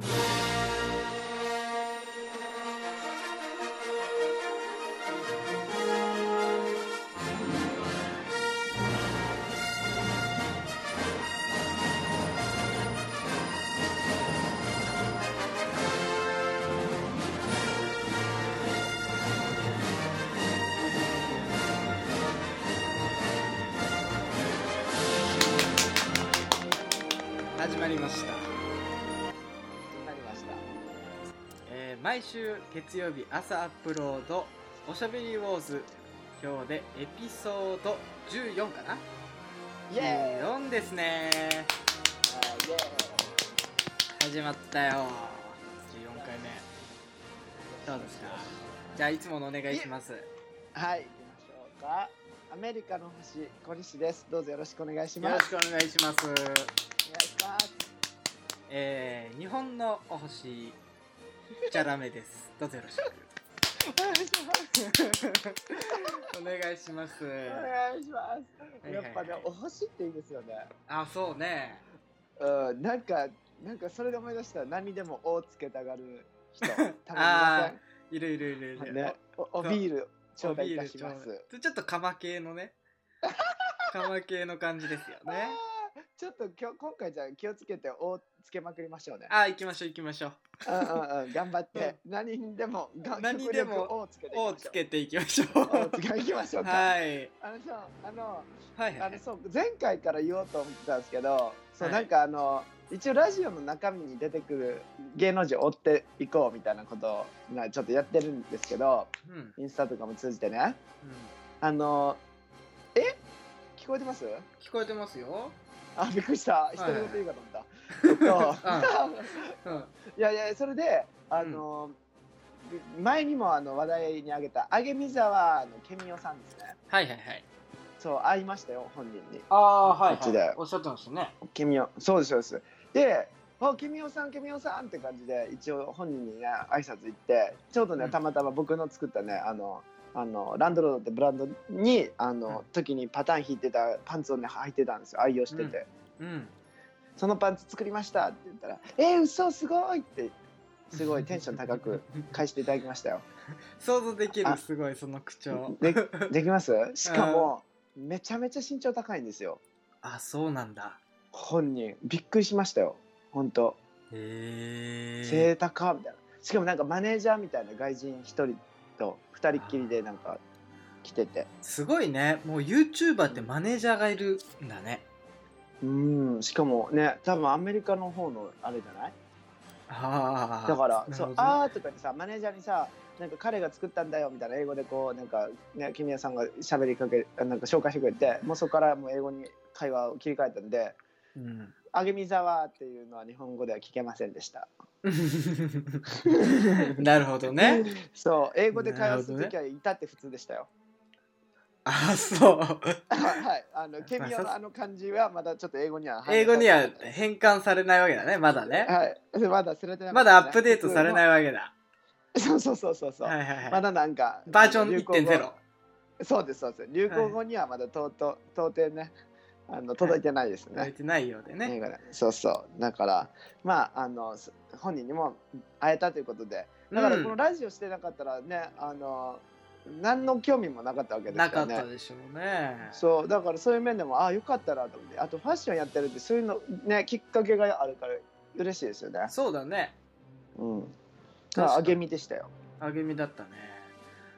始毎週月曜日朝アップロードおしゃべりウォーズ今日でエピソード14かな？イエーイ。14ですね。始まったよ。14回目。どうですか？じゃあいつものお願いします。はい、行きましょうか。アメリカの星、小西です。どうぞよろしくお願いしよます。ろしくお願いします。お願いします。えー、日本のお星じゃダメですどうぞよろしくお願いします。お願いしますやっぱね、お星っていいですよね。あそうねうん、なんか、なんかそれで思い出した。何でも「お」つけたがる人。たまにいるいるいるいる。ね、おおビール頂戴いたします。ちょっと釜系のね 釜系の感じですよねちょっと今日今回じゃあ気をつけて「お」つけまくりましょうね。あ行きましょう行きましょう。うんうんうん、頑張って、何にでも、が何にでも極力をつけていきましょう。をつけていきましょう。をつけていきましょうか。はい。あのさ、あの、はいはい。あの、そう、前回から言おうと思ってたんですけど、そう、はい。なんか、あの。一応ラジオの中身に出てくる芸能人を追っていこうみたいなことをなちょっとやってるんですけどうん。うんインスタとかも通じてね。あのえ？聞こえてます？聞こえてますよあびっくりした。い。一人言言うかと思った、いやいやそれであの、前にもあの話題に挙げた揚見沢のケミオさんですね。はいはいはい。そう会いましたよ本人に。ああはい。こっちで。おっしゃってましたね。ケミオそうですそうです。で「あケミオさんケミオさん」って感じで一応本人にね挨拶行ってちょうどねうん。たまたま僕の作ったねあのあのランドロードってブランドにあの、うん。時にパターン引いてたパンツをね履いてたんですよ愛用してて、うん。そのパンツ作りましたって言ったら「えー、嘘すごい!」ってすごいテンション高く 返していただきましたよ。想像できるあすごいその口調。でできます？しかもめちゃめちゃ身長高いんですよ。あそうなんだ。本人。びっくりしましたよ。本当。へえ背高みたいな。しかもなんかマネージャーみたいな外人一人と二人っきりでなんか来てて。すごいね。もう YouTuber ってマネージャーがいるんだね。うんしかもね多分アメリカの方のあれじゃない？ああだから「そうあー」とかってさマネージャーにさなんか彼が作ったんだよみたいな英語でこうなんかね君谷さんが喋りかけなんか紹介してくれてもうそこからもう英語に会話を切り替えたんでうん「あげみざわ」っていうのは日本語では聞けませんでした。なるほどね。そう英語で会話するときはいたって普通でしたよ。あそう。はい、あのケミオのあの漢字はまだちょっと英語には英語にははい、変換されないわけだねまだね。まだ忘れてなかまっただアップデートされないいわけだ。そうそうそうそうそう、はいはいはい。まだなんかバージョン流行語1.0そうですそうです。流行語にはまだとうとう到底ねあの届いてないですね、書いてないようでね。そうそう。だからまああのす本人にも会えたということで。だからこのラジオしてなかったらね、あの何の興味もなかったわけですよね。なかったでしょうね。そうだからそういう面でもああよかったなと思って。あとファッションやってるってそういうのねきっかけがあるから嬉しいですよね。そうだね。うん。だか確かに。らあげみでしたよ。あげみだったね。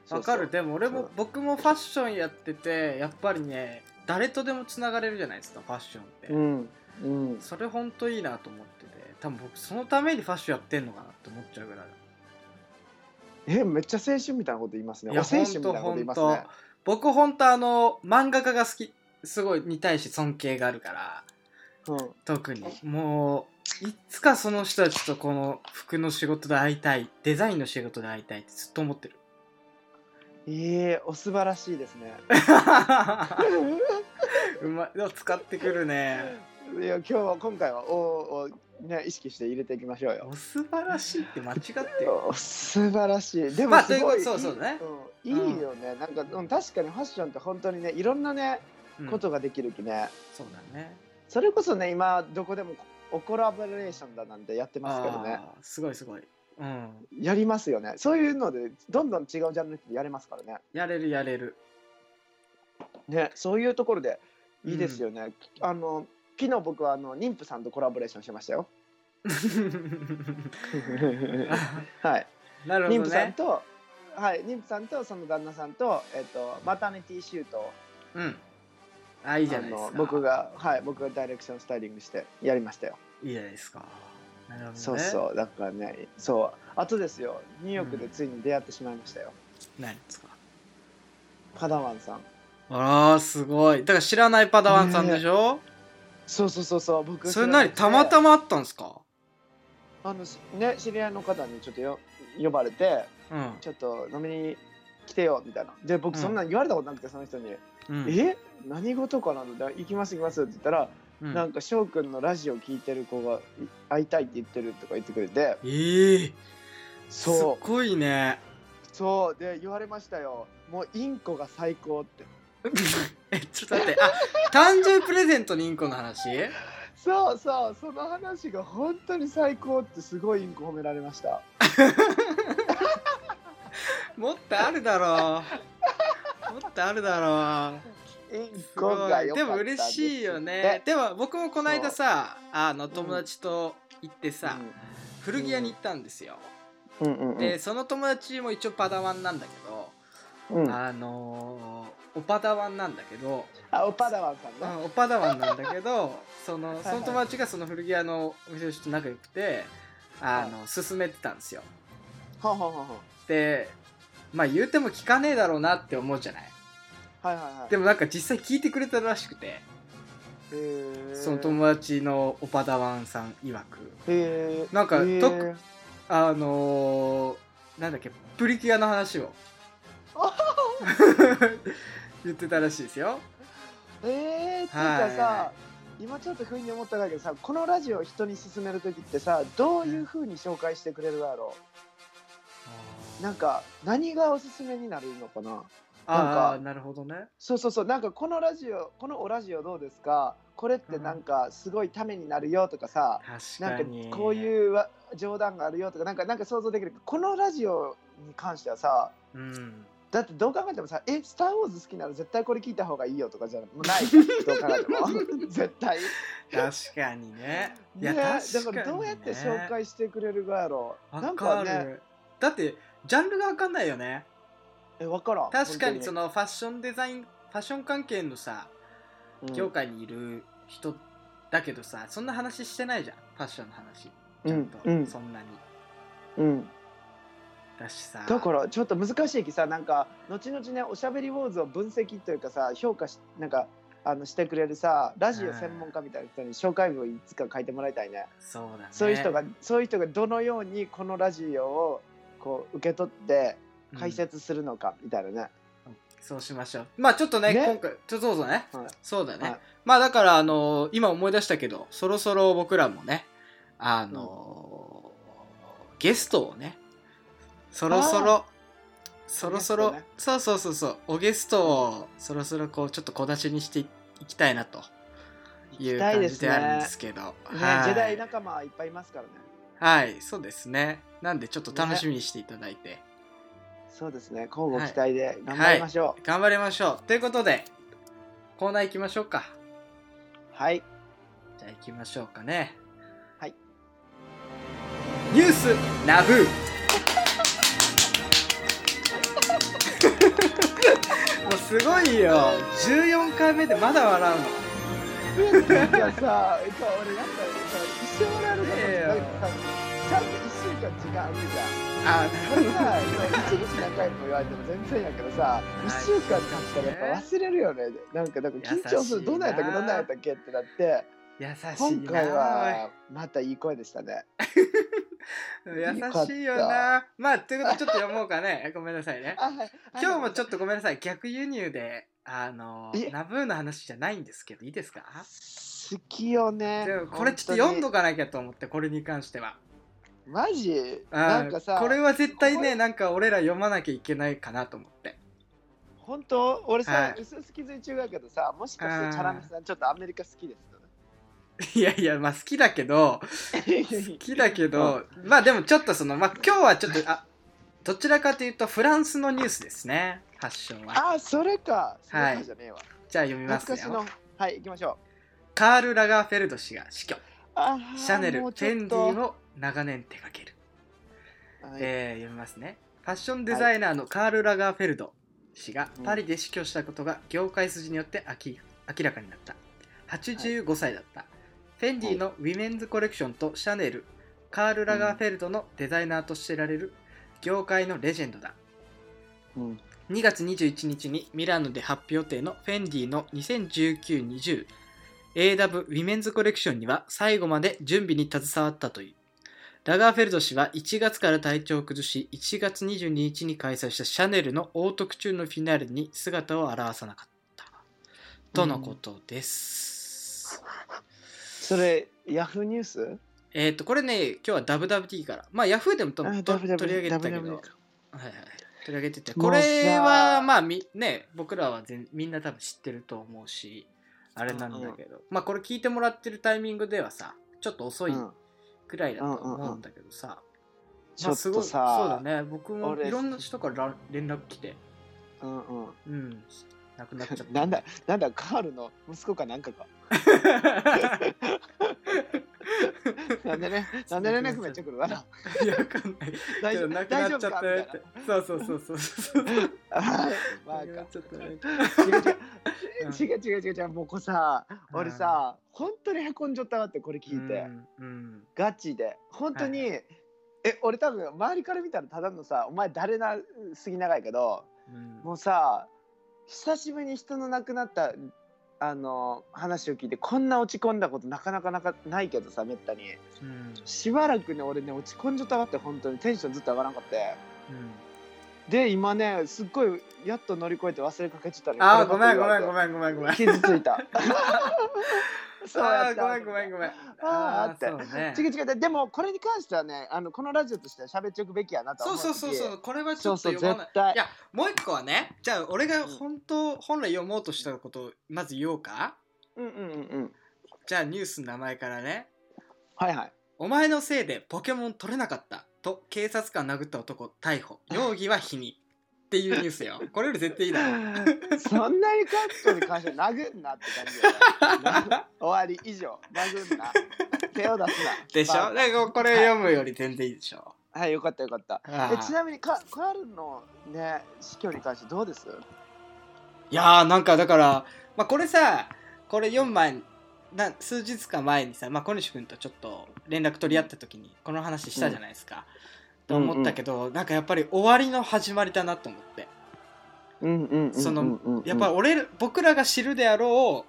わかる。でも俺も僕もファッションやっててやっぱりね誰とでもつながれるじゃないですかファッションって、うんうん。それほんといいなと思ってて。多分僕そのためにファッションやってんのかなって思っちゃうぐらい。えめっちゃ青春みたいなこと言いますね。おいや青春みたいなこと言いますね。僕ほんとあの漫画家が好きすごいに対して尊敬があるから。うん。特に。もういつかその人たちとこの服の仕事で会いたいデザインの仕事で会いたいってずっと思ってるええお素晴らしいですね。うまい。でも使ってくるね。いや今日は今回はおをね意識して入れていきましょうよ。お素晴らしいって間違ってる。お素晴らしい。でまあもすごい、ということそうそうね。いい,、よね。なんか、うん、確かにファッションって本当にねいろんなねうん。ことができるきね、そうだね。それこそね今どこでもおコラボレーションだなんてやってますけどね。すごいすごいうん。やりますよね。そういうのでどんどん違うジャンルでやれますからね。やれるやれる。ねそういうところでいいですよね、あの昨日僕はあの妊婦さんとコラボレーションしましたよ。はい。なるほど妊婦さんねとはい妊婦さんとその旦那さんとえっ、とマタニティシュートをうん。あいいじゃないですか。僕がはい僕がダイレクションスタイリングしてやりましたよ。いいじゃないですかね。そうそうだからねそうあとですよ。ニューヨークでついに出会ってしまいましたよ、何ですか？パダワンさん。あらすごい。だから知らないパダワンさんでしょ、そうそうそうそう僕それ何たまたままあったんですか？あのしね知り合いの方にちょっとよ呼ばれてうん。ちょっと飲みに来てよみたいな。で僕うんそんなん言われたことなくてその人に「うん。え？何事かな?」で行きます行きます」って言ったら、うん。なんか翔くんのラジオ聞いてる子がい会いたいって言ってるとか言ってくれて。ええすっそうごいね。そう。で言われましたよ。もうインコが最高って。えちょっと待って。あ誕生日プレゼントにインコの話？そうそう。その話が本当に最高ってすごいインコ褒められました。もっとあるだろう。もっとあるだろうインすごい。コが良かったでも嬉しいよね。でも僕もこの間さあのん友達と行ってさ、古着屋に行ったんですよ、うん。うん。うん。でその友達も一応パダワンなんだけど、うん、あのーオパダワンなんだけど、あオパダワンさんね、うんオパダワンなんだけど そのはいその友達がその古着屋のお店の人と仲良くてあの勧めてたんですよ。はんはんはんはんでまあ言うても聞かねえだろうなって思うじゃないはいはいはい。でもなんか実際聞いてくれたらしくて。その友達のオパダワンさん曰く。なんかとくあのー、なんだっけプリキュアの話を。言ってたらしいですよ。えー、っていうはい。かさ今ちょっとふうに思ったんだけどさこのラジオを人に勧める時ってさどういうふうに紹介してくれるだろう。なんか何がおすすめになるのかななるほどね。そうそうそうなんかこのラジオこのおラジオどうですか？これってなんかすごいためになるよとかさ、なんか確かにこういうわ冗談があるよとかなんかなんか想像できる。このラジオに関してはさうん。だってどう考えてもさ「えスター・ウォーズ好きなら絶対これ聞いた方がいいよ」とかじゃもうない？どう考えても。絶対。確かにね。いやねだからどうやって紹介してくれるがやろう。なんかね。だってジャンルが分かんないよねえ分からん。確かにその、のファッションデザインファッション関係のさうん。業界にいる人だけどさそんな話してないじゃん。ファッションの話。ちゃんと、うん。うんそんなに。うん、だしさ。だからちょっと難しいきさなんか後々ねおしゃべりウォーズを分析というかさ評価しなんかあのしてくれるさラジオ専門家みたいな人に紹介文いつか書いてもらいたいね。そうだね。そういう人がそういう人がどのようにこのラジオをこう受け取って解説するのかみたいなね、そうしましょう。まあちょっとねね。今回ちょそうだね、はい。そうだね、はい。まあだからあの今思い出したけどそろそろ僕らもねあの、ゲストをねそろそろそろそろ、ね。そうそうそうそうおゲストをそろそろこうちょっと小出しにしていきたいなという感じであるんですけど。ねはい。ジェダイ仲間いっぱいいますからね。はいそうですね。なんでちょっと楽しみにしていただいて、そうですね。交互期待で頑張りましょう。頑張りましょう。ということでコーナー行きましょうか。はい、じゃあ行きましょうかね。はい。ニュースナブー。もうすごいよ。14回目でまだ笑うのなんかさ、そう俺なんかさ、一生笑えるかええよと思ってなんかさちゃんと一週間時間あるじゃん。あこれさ、一日何回も言われても全然やけどさ、一週間経ったらやっぱ忘れるよね。なんか、なんか緊張する。どんなんやったっけ、どんなんやったっけってなって、優しいな今回はまたいい声でしたね。優しいよなまあということでちょっと読もうかねごめんなさいねはい今日もちょっとごめんなさい逆輸入であのえ。ナブーの話じゃないんですけどいいですか？好きよね。でもこれちょっと読んどか。かなきゃと思ってこれに関しては。マジ？なんかさ、これは絶対ねなんか俺ら読まなきゃいけないかなと思って。本当？俺さ、はい。薄々気づい中やけどさ、もしかしてチャラメさんちょっとアメリカ好きです いやいやまあ好きだけど 好きだけど、まあでもちょっとその、まあ今日はちょっと、あ、どちらかというとフランスのニュースですね、ファッションは。あそれかそれはいかじゃねえわ、じゃあ読みます懐かしのよ。はい行きましょカール・ラガーフェルド氏が死去。うあーシャネル、もうちょっとフェンディを長年手掛ける。はいえー読みますね。ファッションデザイナーのカール・ラガーフェルド氏がうんパリで死去したことが業界筋によって明明らかになった。85歳だった。フェンディのウィメンズコレクションとシャネル、カール・ラガーフェルドのデザイナーとして知られる業界のレジェンドだ。うん2月21日にミラノで発表予定のフェンディの 2019-20AW ウィメンズコレクションには最後まで準備に携わったという。ラガーフェルド氏は1月から体調を崩し、1月22日に開催したシャネルのオートクチュールのフィナーレに姿を現さなかった。とのことです。それヤフーニュース？えっ、と、これね、今日は WWT から。まあ、ヤフーでもと取り上げてたけど。はいはい、取り上げてて。これはまあみね僕らは全みんな多分知ってると思うしあれなんだけど、まあこれ聞いてもらってるタイミングではさちょっと遅いうん。くらいだと思うんだけどさ、ちょっまあすごいそうだね。僕も俺いろんな人からら連絡来て。うんうん。うん。亡くなっちゃった。なんだなんだカールの息子かなんかか なんでね なんで連絡めっちゃ来るわな。いやわかんない。大丈夫けど亡く大丈夫なっちゃったよって。そうそうそうそうそう。はい。まあ亡くなっちゃった。ね違う違う違う違う違う。もうこれさ俺さ本当にへこんじゃったわってこれ聞いて、ガチで。本当に、え俺多分周りから見たらただのさお前誰な杉長いけどうん。もうさ久しぶりに人の亡くなったあの話を聞いてこんな落ち込んだことなかなかなかないけどさめったに。うん。しばらくね俺ね落ち込んじゃったわって本当にテンションずっと上がらんかって。うん。で今ねすっごいやっと乗り越えて忘れかけちゃったあーごめんごめんごめんごめんごめん。傷ついた そうやったごめんごめんごめん。あーって違う違うででもこれに関してはねあのこのラジオとしては喋っておくべきやなとそう思そうそうそうこれはちょっとそうそう読まない絶対いやもう一個はねじゃあ俺が本当本来読もうとしたことをまず言おうか？うんうんうんうん。じゃあニュースの名前からね。はいはい。お前のせいでポケモン取れなかったと警察官殴った男逮捕。容疑は否認っていうニュースよ。これより絶対いいだろ。そんなにカットに関しては殴んなって感じだよ。な終わり。以上。殴んな。手を出すな。でしょ？まあだからこれ読むより全然いいでしょ。はい。よかったよかった。えちなみにカカールのね死去に関してどうです？いやーなんかだから、まあ、これさこれ読む前にな数日か前にさ、まあ、小西君とちょっと連絡取り合った時にこの話したじゃないですか、と思ったけど、なんかやっぱり終わりの始まりだなと思って。うんうんうんうんそのうんうん。やっぱ俺ら僕らが知るであろ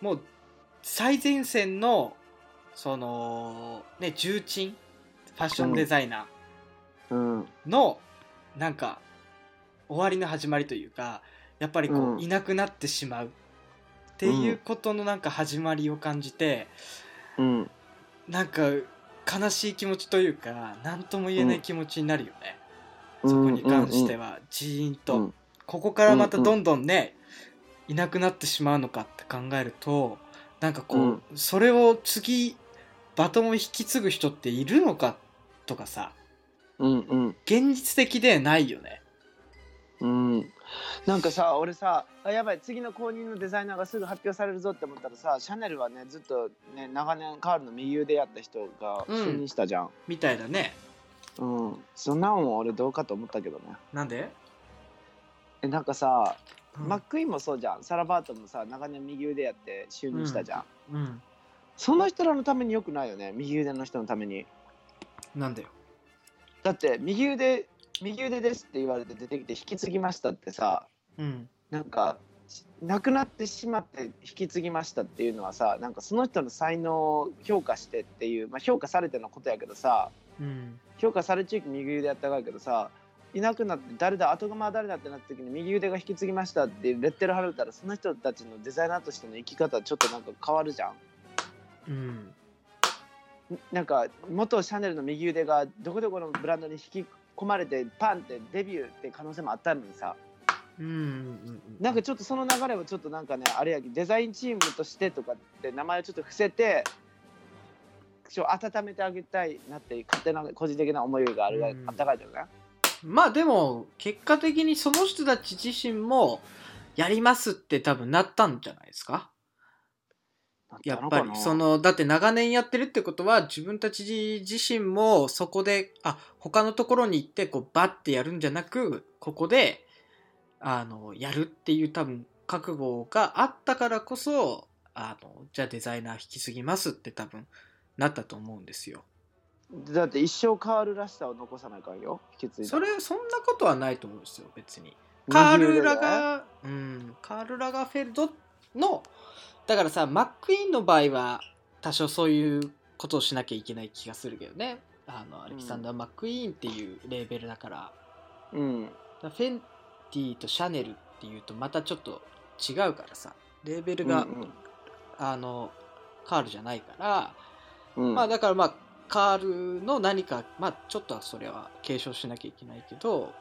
うもう最前線のそのね重鎮ファッションデザイナうん。ーの、なんか終わりの始まりというかやっぱりこう、うん。いなくなってしまうっていうことのなんか始まりを感じて、うん。なんか悲しい気持ちというか何とも言えない気持ちになるよね、うん。そこに関してはジーンと、うん。ここからまたどんどんね、いなくなってしまうのかって考えるとなんかこう、うん。それを次バトンを引き継ぐ人っているのかとかさうんうん。現実的でないよね。うんなんかさ俺さあやばい次の後任のデザイナーがすぐ発表されるぞって思ったらさシャネルはねずっとね長年カールの右腕やった人がうん。就任したじゃん。みたいだね。うん、そんなんも俺どうかと思ったけどね。なんで、えなんかさ、うん。マックイーンもそうじゃん。サラバートもさ長年右腕やって就任したじゃん、うん。その人らのためによくないよね。右腕の人のために。なんだよ。だって右腕右腕ですって言われて出てきて引き継ぎましたってさうん。なんか亡くなってしまって引き継ぎましたっていうのはさなんかその人の才能を評価してっていう、まあ、評価されてのことやけどさうん。評価され地域右腕やったかいけどさいなくなって誰だ後釜は誰だってなった時に右腕が引き継ぎましたってレッテル貼られたらその人たちのデザイナーとしての生き方ちょっとなんか変わるじゃん。うん。んなんか元シャネルの右腕がどこどこのブランドに引き込まれてパンってデビューって可能性もあったのにさ。うんうんうんなんかちょっとその流れをちょっとなんかねあれやけどデザインチームとしてとかって名前をちょっと伏せてちょ温めてあげたいなって勝手な個人的な思いがある、うん。あったかいとかね。まあでも結果的にその人たち自身もやりますって多分なったんじゃないですか？やっぱりそのだって長年やってるってことは自分たち自身もそこであ他のところに行ってこうバッてやるんじゃなくここであのやるっていう多分覚悟があったからこそあのじゃあデザイナー引き継ぎますって多分なったと思うんですよ。だって一生変わるらしさを残さないかんよ引き継いだそれそんなことはないと思うんですよ別に。カール・ラガー、うん、カール・ラガーフェルドの、だからさ、マック・イーンの場合は、多少そういうことをしなきゃいけない気がするけどね。あの、アレキサンダー・マック・イーンっていうレーベルだから。うん。フェンティとシャネルっていうとまたちょっと違うからさ、レーベルが、あの、カールじゃないから、うん。うんまあだからまあ、カールの何か、まあちょっとはそれは継承しなきゃいけないけど、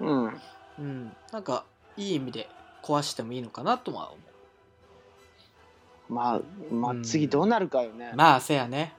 うん。うん、なんかいい意味で壊してもいいのかなとは思まあまあうん。次どうなるかよね。う。まあせやね。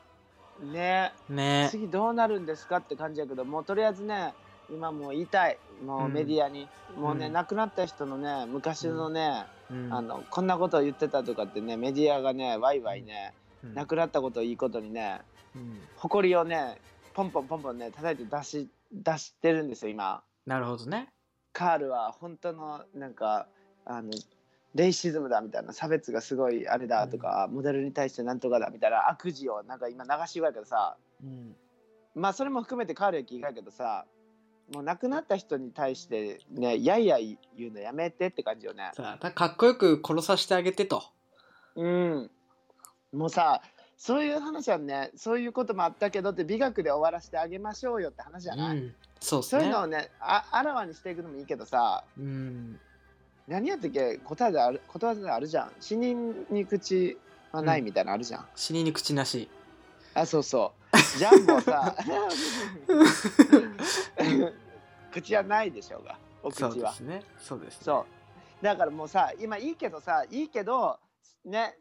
ね。ね。次どうなるんですかって感じやけどもうとりあえずね今もう言い。たいもうメディアに、もうね、うん。亡くなった人のね昔のね、うん。あのこんなことを言ってたとかってねメディアがねワイワイね、うん。亡くなったことをいいことにねうん。誇りをねポンポンポンポンね叩いて出し出してるんですよ今。なるほどね。カールは本当のなんかあのレイシズムだみたいな差別がすごいあれだとか、モデルに対してなんとかだみたいな悪事をなんか今流し言うやけどさうん。まあそれも含めてカールや気がやけどさもう亡くなった人に対してねやいやい言うのやめてって感じよね。さあだかっこよく殺させてあげてと。うん。もうさそういう話はねそういうこともあったけどって美学で終わらせてあげましょうよって話じゃない、うん。そうね。そういうのをねああらわにしていくのもいいけどさうん何やったっけ？答えであることわざであるじゃん。死人に口はないみたいなのあるじゃん、死にに口なし。あそうそう。ジャンボさ口はないでしょうがお口そはうですね。そうですね。そう。だからもうさ今いいけどさいいけどね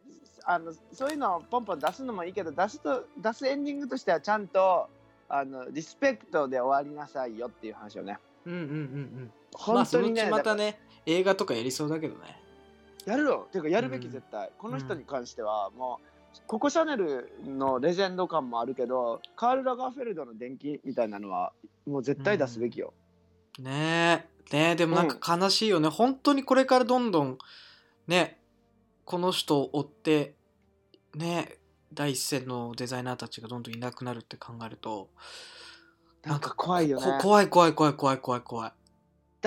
あのそういうのをポンポン出すのもいいけど出すと出すエンディングとしてはちゃんとあのリスペクトで終わりなさいよっていう話をね。うんうんうんうん。まあ本当にね、そのうちまただね映画とかやりそうだけどね。やるよていうかやるべきうん。絶対、この人に関してはもうココ・シャネルのレジェンド感もあるけどカール・ラガーフェルドの伝記みたいなのはもう絶対出すべきよ、ねえ。ねえでもなんか悲しいよね、本当にこれからどんどんねこの人を追ってね第一線のデザイナーたちがどんどんいなくなるって考えるとなんか怖いよね。こ怖い怖い怖い怖い怖い怖い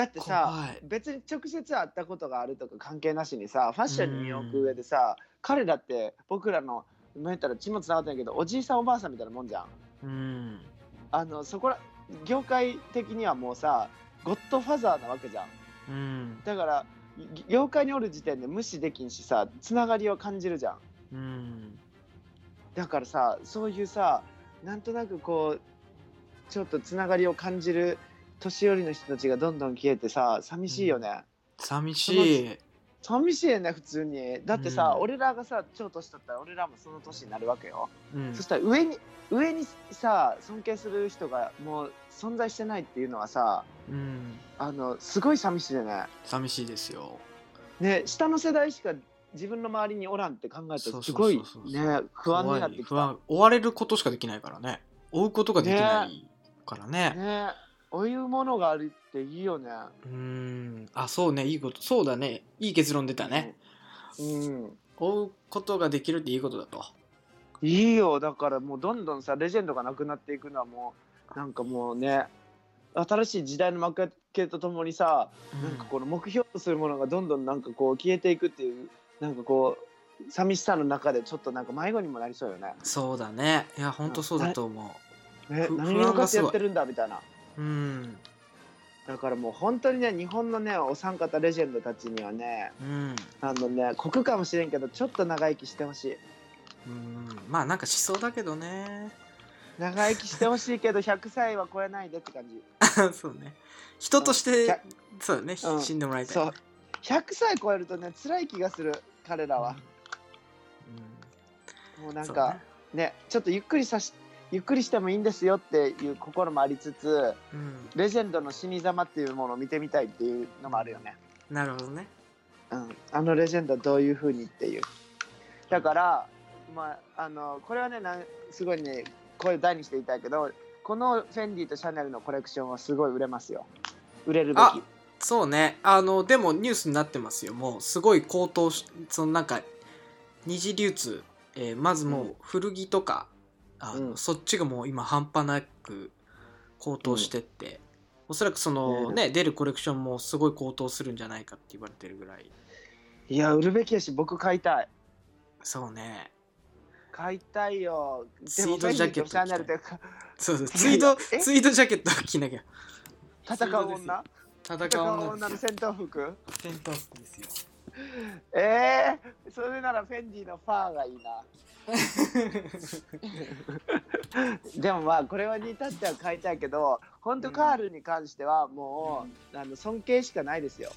だってさ別に直接会ったことがあるとか関係なしにさファッションに身を置く上でさ彼らって僕らの今言ったら血もつながってないけどおじいさんおばあさんみたいなもんじゃん。うん。あのそこら業界的にはもうさゴッドファザーなわけじゃん。うん。だからぎ業界におる時点で無視できんしさつながりを感じるじゃん。うん。だからさそういうさなんとなくこうちょっとつながりを感じる年寄りの人たちがどんどん消えてさ寂しいよね、寂しい。寂しいよね普通に。だってさ、うん。俺らがさ超年だったら俺らもその年になるわけよ、うん。そしたら上に上にさ尊敬する人がもう存在してないっていうのはさうん。あのすごい寂しいよね。寂しいですよ。ね下の世代しか自分の周りにおらんって考えたらすごいね不安になってきた。不安。追われることしかできないからね。追うことができないからね。ねこういうものがあるっていいよね。うーん。あそうね。いいこと。そうだね。いい結論出たね、うん。追うことができるっていいことだと。いいよ。だからもうどんどんさレジェンドがなくなっていくのはもうなんかもうね新しい時代の幕開けとともにさ、なんかこの目標とするものがどんどんなんかこう消えていくっていうなんかこう寂しさの中でちょっとなんか迷子にもなりそうよね。そうだね。いやほんとそうだと思ふね何に向かってやってるんだみたいな。ううん。だからもう本当にね日本のねお三方レジェンドたちにはねうん。あのね酷かもしれんけどちょっと長生きしてほしい。うん。まあなんかしそうだけどね。長生きしてほしいけど100歳は超えないでって感じ。そうね。人として、うん。そうだね、うん。死んでもらいたい。そう。100歳超えるとね辛い気がする。彼らは。もうなんか、ねちょっとゆっくりさしゆっくりしてもいいんですよっていう心もありつつうん。レジェンドの死に様っていうものを見てみたいっていうのもあるよね。なるほどね。うん、あのレジェンドどういうふうにっていう。だから、まあ、あのこれはねなんすごいね声を大にして言いたいけどこのフェンディとシャネルのコレクションはすごい売れますよ。売れるべあきそうね。あのでもニュースになってますよ。もうすごい高騰しそのなんか二次流通、えーまずもう古着とか、あのうん。そっちがもう今半端なく高騰してって、おそらくそのね。出るコレクションもすごい高騰するんじゃないかって言われてるぐらい。いや売るべきやし僕買いたい。そうね。買いたいよ。ツイードジャケットそうそうツイード え？ツイードジャケット着なきゃ。戦う女。戦戦う女の戦闘服？戦闘服ですよ えー、それならフェンディのファーがいいな。でもまあこれはに至っては買いたいけど本当カールに関してはもう、あの尊敬しかないですよ。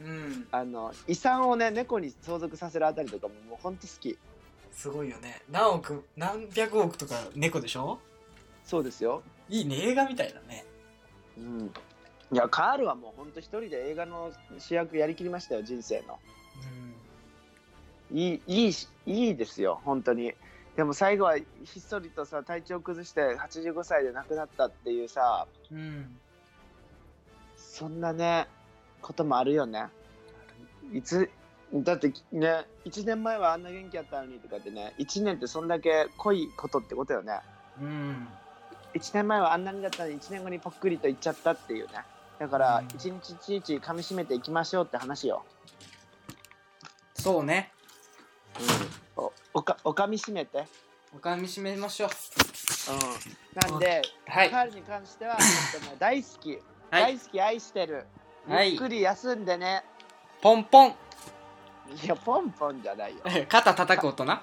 うん。あの遺産をね猫に相続させるあたりとかももう本当好き。すごいよね。何億何百億とか猫でしょ？そうですよ、いいね。映画みたいだね。うん、いやカールはもう本当一人で映画の主役やりきりましたよ人生の。いいいいしいいですよ本当に。でも最後はひっそりとさ体調崩して85歳で亡くなったっていうさうん、うん、そんなねこともあるよね。いつだってね1年前はあんな元気やったのにとかってね1年ってそんだけ濃いことってことよね。うん、1年前はあんなにだったのに1年後にぽっくりと言っちゃったっていうねだからうん。一日一日噛み締めていきましょうって話よ、そうね。おおかお噛み締めて、おかみしめましょう。うん、なんで、はい。カールに関しては本当もう大好き、はい。大好き愛してる。はい。ゆっくり休んでね、ポンポン。い、やポンポンじゃないよ。肩叩く音な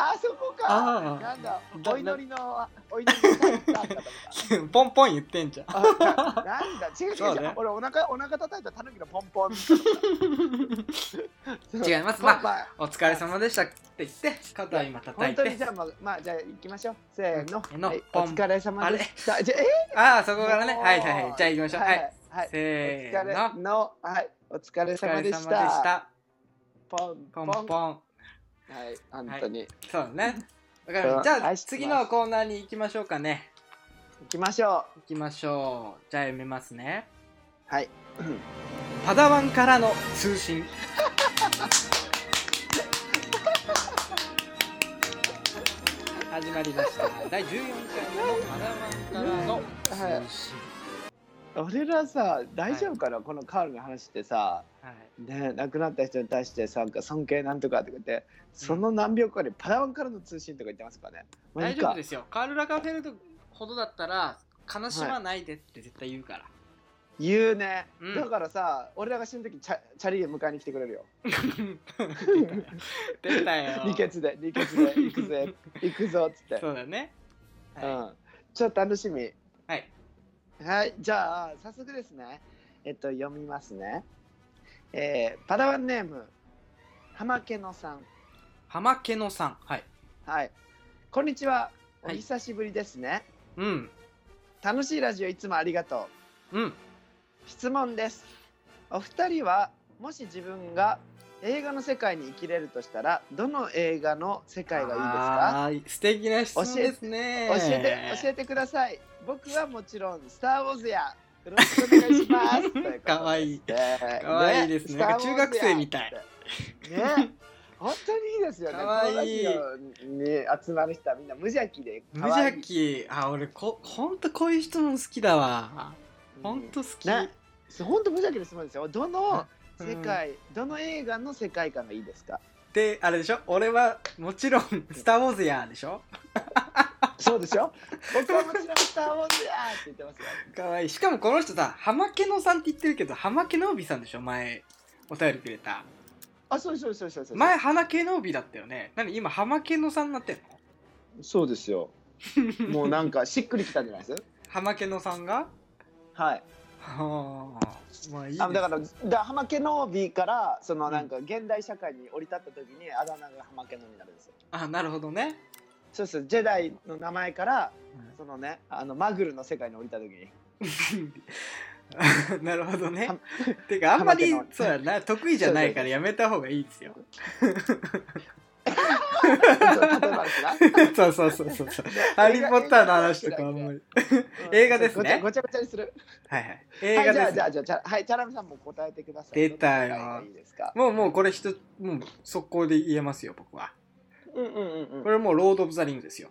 あそこか。あー。なんだ。だお祈りのお祈りの ポンポン言ってんじゃん。あななんだ。違う違う違う、俺お腹お腹叩いたタヌキのポンポン。違います。まあまあお疲れ様でしたって言って肩を今叩いて。本当にじゃあまあまあじゃあ行きましょう。せーの,、お疲れ様でしたじゃあえ？ああそこからね。はいはいはい。じゃあ行きましょう。はい、はいせーの。の。はいお疲れ様様でした。たポン。ポンポンはい本当に、そうだね。わかりうんました。じゃあ次のコーナーに行きましょうかね。行きましょ行きましょう。じゃあ読みますね。うはい。パダワンからの通信。始まりました。第14回目のパダワンからの通信俺らさ大丈夫かな、このカールの話ってさ。はい。ね亡くなった人に対してさ尊敬なんとかとか言ってその何秒かでパダワンからの通信とか言ってますからね、まあ大丈夫ですよ。カール・ラガーフェルドほどだったら悲しまないでって絶対言うから、言うね、うん。だからさ俺らが死ぬ時チャチャリで迎えに来てくれるよ。出たよ。理血で理血で行くぜ行くぞっつって。そうだね。うはん。ちょっと楽しみ。い、はい、はいじゃあ早速ですね。えっと読みますね。えーパダワンネーム浜家のさん。浜家のさん。はい。はい。こんにちは。おはい。久しぶりですね、うん。楽しいラジオいつもありがとう。うん。質問です。お二人はもし自分が映画の世界に生きれるとしたらどの映画の世界がいいですか？素敵な質問ですね。教えて教えてください。僕はもちろん「スター・ウォーズ」やよろしくお願いします かわいい。ねかわいいですね。中学生みたい。ね本当にいいですよね。かわいい。に集まる人はみんな無邪気で無邪気。あ俺こほんとこういう人も好きだわ。ほんと好き、ね。本当無邪気で済むんですよ。どのうん世界、どの映画の世界観がいいですか？であれでしょ？俺はもちろん「スター・ウォーズや」でしょ？そうでしょ？僕はもちろん「スター・ウォーズや!」って言ってますよ。かわいい。しかもこの人さ浜家のさんって言ってるけど浜家のびさんでしょ？前お便りくれた。あそうそうそうそうそう前花家のびだったよね。何今浜家のさんになってんの？そうですよ。もうなんかしっくりきたんじゃないです？浜家のさんが？はいはあ。まあいいです。あだからだ浜家の B からそのなんか現代社会に降り立った時にあだ名が浜家のになるんですよ。あなるほどね。そうそう。ジェダイの名前からそのねあのマグルの世界に降りた時に。なるほどね。は。てかあんまりそうやな。得意じゃないからやめた方がいいですよ。そうそうそうそう。ハリー・ポッターの話とかあんまり。映画ですね。ごちゃごちゃにする。はいはい。映はい、画です。じゃあじゃあじゃあじゃあはいチャラメさんも答えてください。出たよ。もうもうこれ一つもう速攻で言えますよ僕は。うんうんうんうん。これもうロード・オブ・ザ・リングですよ。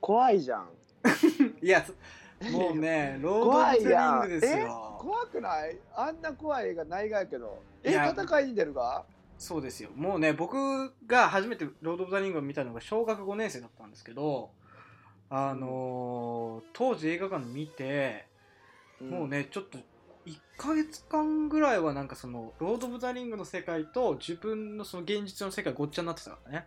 怖いじゃん。いやそもうねロード・オブ・ザ・リングですえよ。怖くない？あんな怖い映画ないがやけど。え戦いに出るが？そうですよ。もうね僕が初めてロード・オブ・ザ・リングを見たのが小学5年生だったんですけど。あのー当時映画館で見て、もうねちょっと1ヶ月間ぐらいはなんかそのロード・オブ・ザ・リングの世界と自分のその現実の世界ごっちゃになってたからね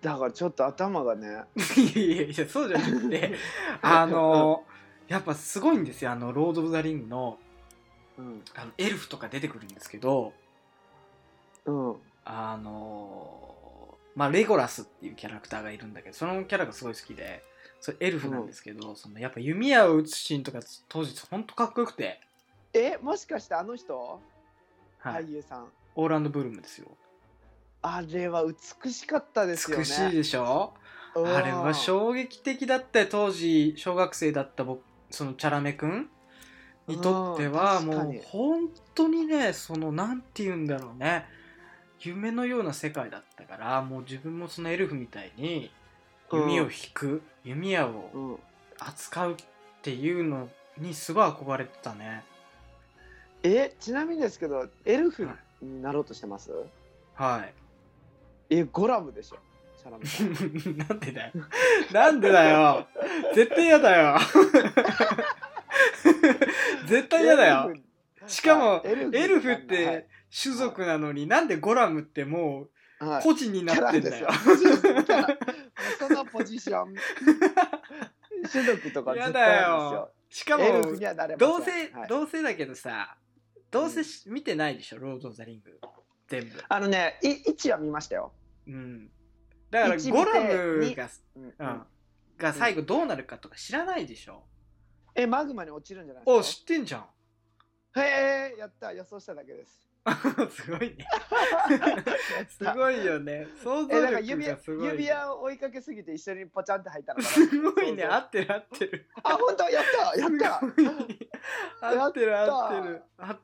だからちょっと頭がねいやいやいやそうじゃなくて あのやっぱすごいんですよあのロード・オブ・ザ・リングのうんあのエルフとか出てくるんですけどうん。あのまあレゴラスっていうキャラクターがいるんだけどそのキャラがすごい好きでそれエルフなんですけど、そのやっぱ弓矢を撃つシーンとか当時ほんとかっこよくて、えもしかしてあの人、はい、俳優さん。オーランド・ブルームですよ。あれは美しかったですよね。美しいでしょ？うん。あれは衝撃的だったよ当時小学生だった僕そのチャラメくんにとってはもう本当にねそのなんて言うんだろうね。夢のような世界だったからもう自分もそのエルフみたいに弓を引く、弓矢をうん。扱うっていうのにすごい憧れてたね。えちなみにですけどエルフはいになろうとしてます、はい。えゴラムでしょ？シャラメ なんでだよ。なんでだよ。絶対嫌だよ 絶対嫌だよ。しかもはいエルフっはい。て種族なのになんでゴラムってもうはい。個人になってんだよ。そのポジション。種族とか嫌絶対だなんよ。しかもですよエルフにはなれませんどうせ、はい。どうせだけどさどうせし見てないでしょ？ロード・オブザ・リング。全部。あのねい1は見ましたよ、うん。だから一ゴラムが、うん。うん、が最後どうなるかとか知らないでしょ？えマグマに落ちるんじゃないおです知ってんじゃん。かへえやった予想しただけです すごいね。すごいよね。想像力指輪がすごい。指輪を追いかけすぎて一緒にポチャンって入ったのかな？すごいね。合ってる合ってる。あ本当？やったやった すごい合ってる合ってる。あ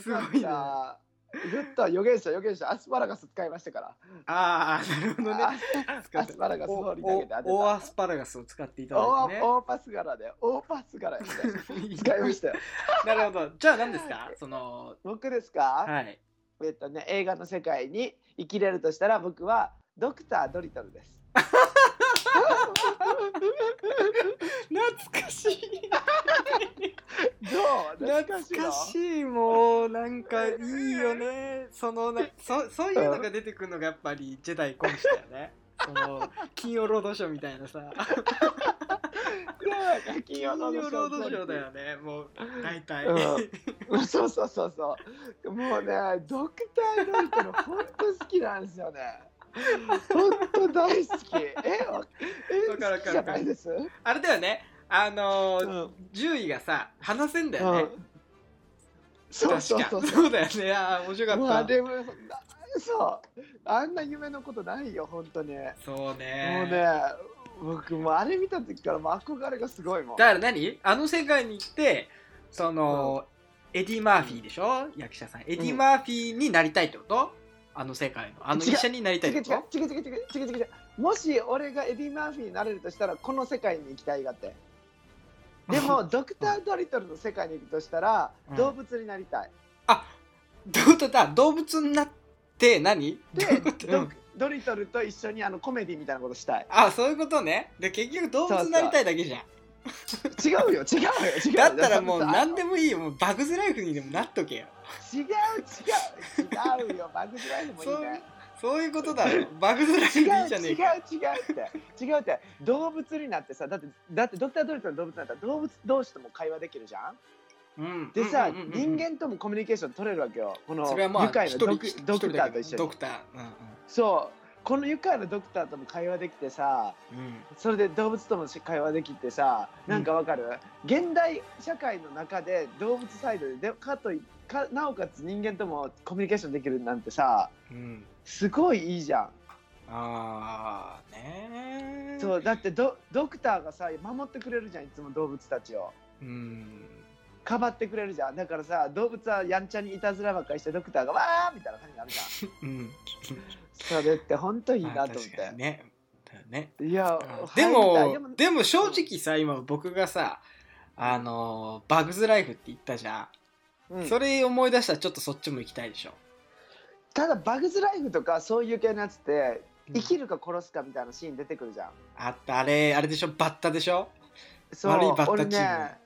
すごいね。あやった予言者予言者アスパラガス使いましたからあー、なるほどね。あアスパラガスお放り投げて当て大アスパラガスを使っていただいてね。大大パス柄で大パス柄で使いましたよなるほど。じゃあ何ですか？その、僕ですか、はい。えっとね映画の世界に生きれるとしたら僕はドクタードリトルです 懐かしい。どう？懐かしい。もう、なんかいいよね。そのなそ、そういうのが出てくるのがやっぱりジェダイコンしたよね。その、金曜ロードショーみたいなさ。金金曜ローードショーだよね。もう、大体。うんそうそうそうそうもうねドクタードリトル本当好きなんですよね 本当大好きえわえわかるわかる好きじゃないです、あれだよね。あのーうん。獣医がさ、話せんだよね。そうそうそう。そうだよね。ああ、面白かった。もうあれもそう。あんな夢のことないよ本当に。そうもうね。ね僕もうあれ見た時からもう憧れがすごいもん。だから何？あの世界に行って、その、エディ・マーフィーでしょ？役者さん。エディ・マーフィーになりたいってこと？あの世界の。あの医者になりたいってこと？違う違う違う違う違う違う。もし俺がエディ・マーフィーになれるとしたらこの世界に行きたいがってでもドクター・ドリトルの世界に行くとしたらうん。動物になりたい。どうだ？動物になって何？でドんドリトルと一緒にあのコメディみたいなことしたい。あ、そういうことね。で、結局動物になりたいだけじゃん。違うよ。違うよ。違うよ。だったらもう何でもいいよ。もうバグズライフにでもなっとけよ。違う違う。違うよ。バグズライフもいいねそういうことだ。ろ。バグズラ違う違う違う。って。違うって。動物になってさだってだってドクター・ドリトルの動物になったら動物同士とも会話できるじゃん？うん。でさ、うんうんうんうん人間ともコミュニケーション取れるわけよ。この愉快なドクドクターと一緒に。どドクター。うんそう。この愉快なドクターとも会話できてさうん。うんそれで動物とも会話できてさなんかわかる、現代社会の中で動物サイドででかといかなおかつ人間ともコミュニケーションできるなんてさうんすごいいいじゃん。ああねー。そうだってドドクターがさ守ってくれるじゃんいつも動物たちを。うん。かばってくれるじゃん。だからさ動物はやんちゃにいたずらばっかりしてドクターがわーみたいな感じになるじゃん。うん。それって本当いいまあなと思って、ね。だよね。いやでもでも正直さ今僕がさあのバグズライフって言ったじゃん、うん。それ思い出したらちょっとそっちも行きたいでしょただバグズライフとかそういう系のやつってうん。生きるか殺すかみたいなシーン出てくるじゃん、あったあれあれでしょ？バッタでしょ？そう悪いバッタ俺チーム。ね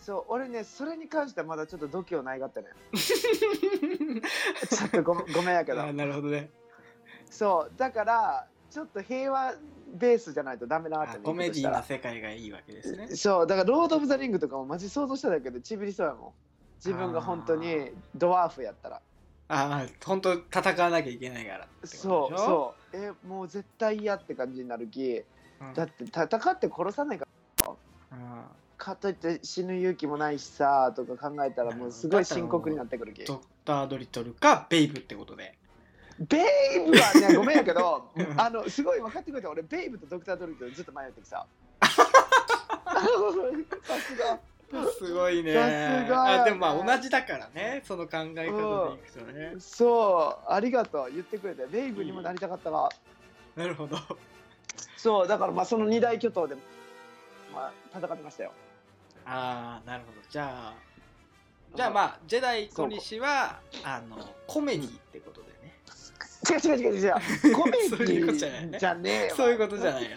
そう俺ねそれに関してはまだちょっと度胸ないがってね。ちょっとごごめんやけど。あなるほどね。そうだからちょっと平和ベースじゃないとダメなわけあコメディーな世界がいいわけですね。そうだからロード・オブ・ザ・リングとかもマジ想像しただけでちびりそうやもん。自分が本当にドワーフやったらああ本当戦わなきゃいけないからそうそう。えもう絶対嫌って感じになるきうん。だって戦って殺さないから。うん。かといって死ぬ勇気もないしさとか考えたらもうすごい深刻になってくるきドクター・ドリトルかベイブってことで。ベイブはねごめんやけどうん。あのすごい分かってくれた俺ベイブとドクター・ドリトルずっと迷ってきさ さすがすごいね。さすがやね。あでもまあ同じだからね。その考え方でいくとね。そうありがとう言ってくれてベイブにもなりたかったわなるほど。そうだからまあその二大巨頭で、まあ、戦ってましたよ。ああなるほど。じゃあじゃあまあジェダイ小西はあのコメディってことで。ね違う違う違う違う。コメディねじゃねえわ。そういうことじゃないよね。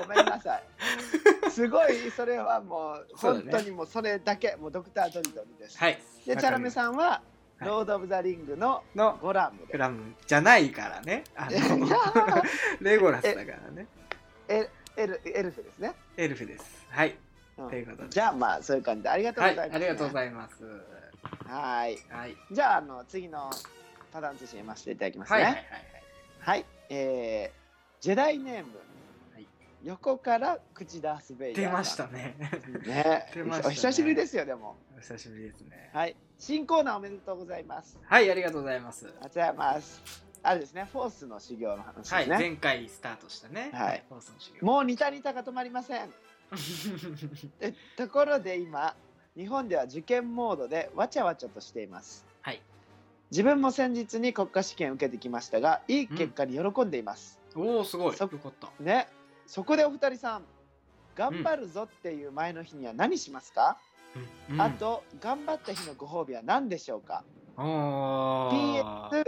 ごめんなさい。すごいそれはもう本当にもうそれだけもうドクター・ドリトルです、はい。でチャラメんさんは、はい。ロード・オブ・ザ・リングののゴラムで。クラム。じゃないからねあの レゴラスだからね。エエルエルフですね、エルフです。はい。うん。ということで。じゃあまあそういう感じで。ありがとうはいございます、ありがとうごいざいますます。はい。はい。じゃああの次のパターン通信読ませていただきますね。はいはいはいはい、えー、ジェダイネーム、はい。横から口出すベイ出ましたね。ね。出ましたね。お久しぶりですよでも。お久しぶりですね。はい。新コーナーおめでとうございます。はいありがとうございます。ありがとうございます。あれですねフォースの修行の話ですはいね、前回スタートしたね。はい。放送の修行。もう似た似たが止まりません。えところで今日本では受験モードでわちゃわちゃとしています。はい自分も先日に国家試験を受けてきましたがいい結果に喜んでいます、おおすごい。よそかった。ね。そこでお二人さん頑張るぞっていう前の日には何しますか、うん。あと頑張った日のご褒美は何でしょうか、PS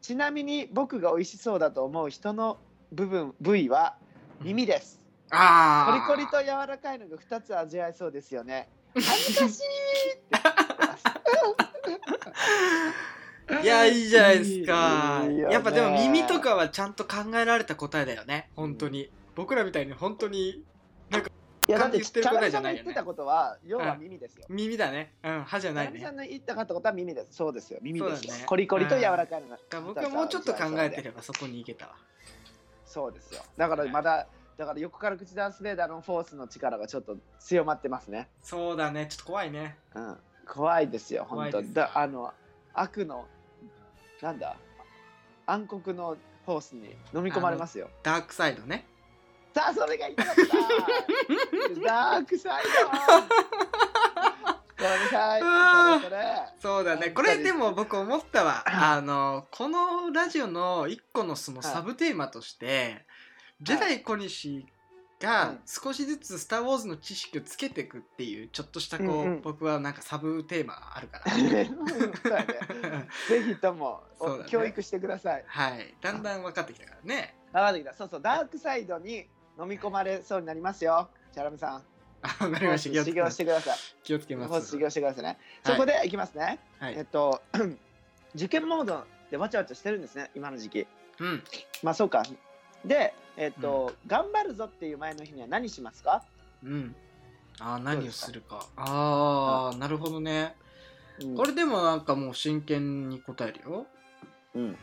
ちなみに僕が美味しそうだと思う人の部分部位は耳です、あー。コリコリと柔らかいのが2つ味わえそうですよね。恥ずかしいって言ってます いやいいじゃないですか。いいやっぱでも耳とかはちゃんと考えられた答えだよね。本当に。僕らみたいに本当にいやだって言ってる答えじゃないよね。チャラメさんが言ってたことは要は耳ですよ、耳だね。うん歯じゃないね。ラメさんの言ったかったことは耳です。そうですよ耳ですよ、ね。コリコリと柔らかいのがだ僕はもうちょっと考えてればそこに行けたわ。そうですよ。だからまだだから横から口ダンスレーダーのフォースの力がちょっと強まってますね。そうだね。ちょっと怖いね。うん。怖いですよ本当だあの悪のなんだ？暗黒のフォースに飲み込まれますよ。ダークサイドね。さあそれが言いたかった。ダークサイド。ごめんなそうだね。これでも僕思ったわ。あのこのラジオの一個のそのサブテーマとして、ジェダイ小西うがん。少しずつ「スター・ウォーズ」の知識をつけていくっていうちょっとしたこう、うんうん。僕はなんかサブテーマがあるから。ぜひとも、ね。教育してください。はい。だんだん分かってきたからね。分かってきた。そうそうダークサイドに飲み込まれそうになりますよ。チャラメさん。あ分かりました。修行してください。気をつけます。修行してくださいね。そこでいきますね。はい。えっと 受験モードでわちゃわちゃしてるんですね。今の時期。うん。まあそうか。で、えっと、頑張るぞっていう前の日には何しますか？うん。あー何をするか。ああなるほどね。うん。これでもなんかもう真剣に答えるよ。うん。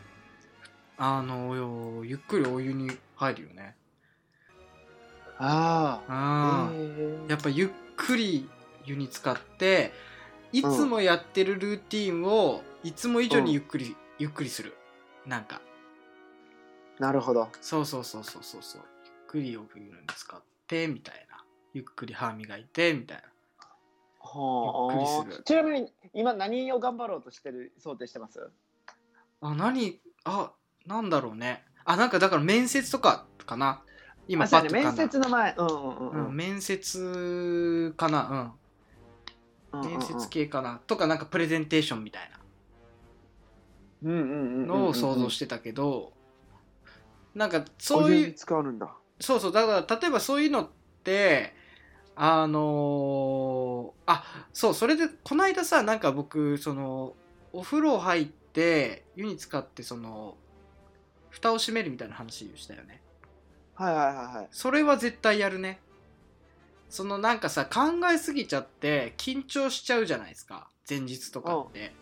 あのよゆっくりお湯に入るよね。あああ、ー。やっぱゆっくり湯に浸かっていつもやってるルーティンをいつも以上にゆっくり、ゆっくりする。なんかなるほど。そうそうそうそうそうそう。ゆっくりお湯に浸か？ってみたいな。ゆっくり歯磨いてみたいな。はゆっくりする。ちなみに今何を頑張ろうとしてる想定してます？あ何？あなんだろうね。あなんかだから面接とかかな。今パッとかな。面接の前。うんうんうんうん、面接かな。うん。うん面接系かな。とかなんかプレゼンテーションみたいうんうんうんうんなのを想像してたけどなんかそういう使うんだ。そうそうだから例えばそういうのってあのーあそうそれでこの間さなんか僕そのお風呂入って湯に浸かってその蓋を閉めるみたいな話をしたよね。はいはいはいはい。それは絶対やるね。そのなんかさ考えすぎちゃって緊張しちゃうじゃないですか。前日とかって。